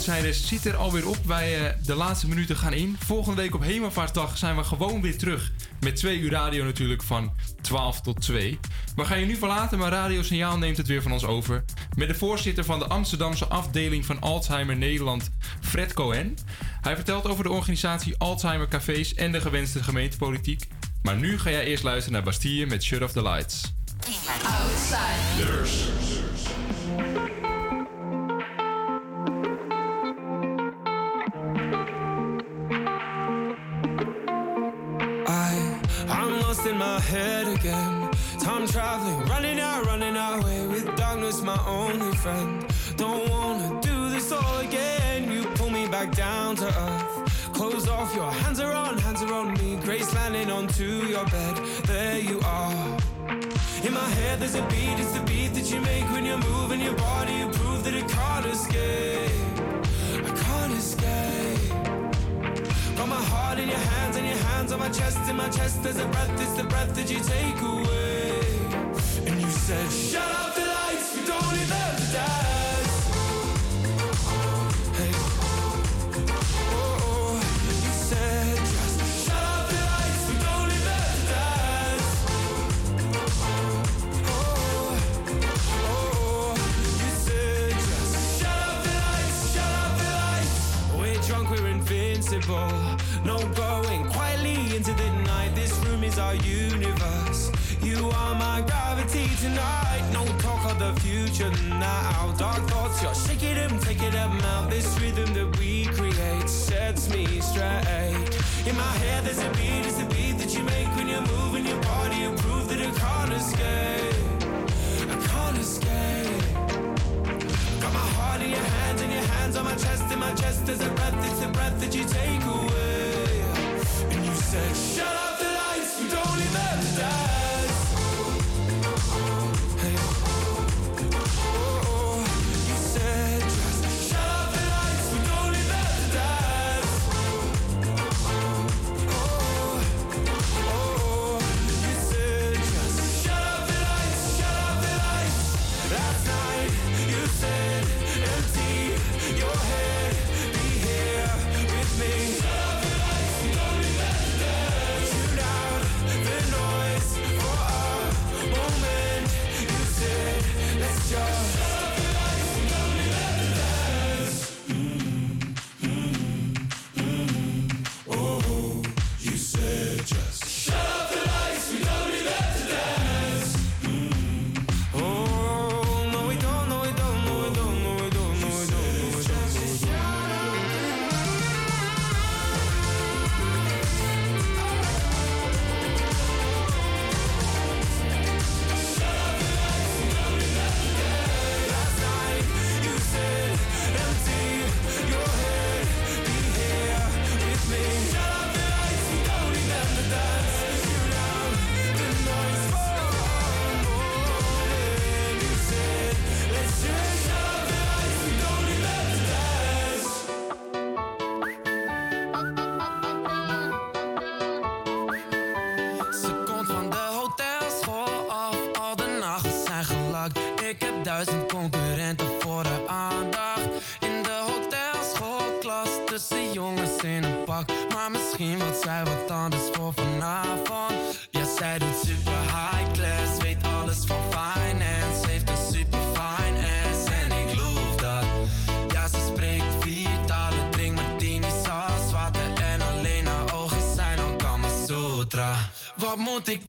Outsiders zit er alweer op. Wij eh, de laatste minuten gaan in. Volgende week op Hemelvaartsdag zijn we gewoon weer terug. Met twee uur radio natuurlijk van 12 tot 2. We gaan je nu verlaten, maar Radio Signaal neemt het weer van ons over. Met de voorzitter van de Amsterdamse afdeling van Alzheimer Nederland, Fred Cohen. Hij vertelt over de organisatie Alzheimer Cafés en de gewenste gemeentepolitiek. Maar nu ga jij eerst luisteren naar Bastille met Shut Off the Lights. Outsiders. Head again. Time traveling, running out, running away with darkness, my only friend. Don't wanna do this all again. You pull me back down to earth. Close off, your hands are on, hands are on me. Grace landing onto your bed. There you are. In my head, there's a beat, it's the beat that you make when you're moving your body. You prove that it can't escape. I can't escape. Got my heart in your hands hands on my chest. In my chest, there's a breath, it's the breath that you take away. And you said, Shut up You are my gravity tonight. No talk of the future now. Dark thoughts, you're shaking them, taking them out. This rhythm that we create sets me straight. In my head, there's a beat, it's a beat that you make when you're moving your body. You prove that I can't escape. I can't escape. Got my heart in your hands and your hands on my chest. In my chest, there's a breath, it's the breath that you take away. And you said, Shut up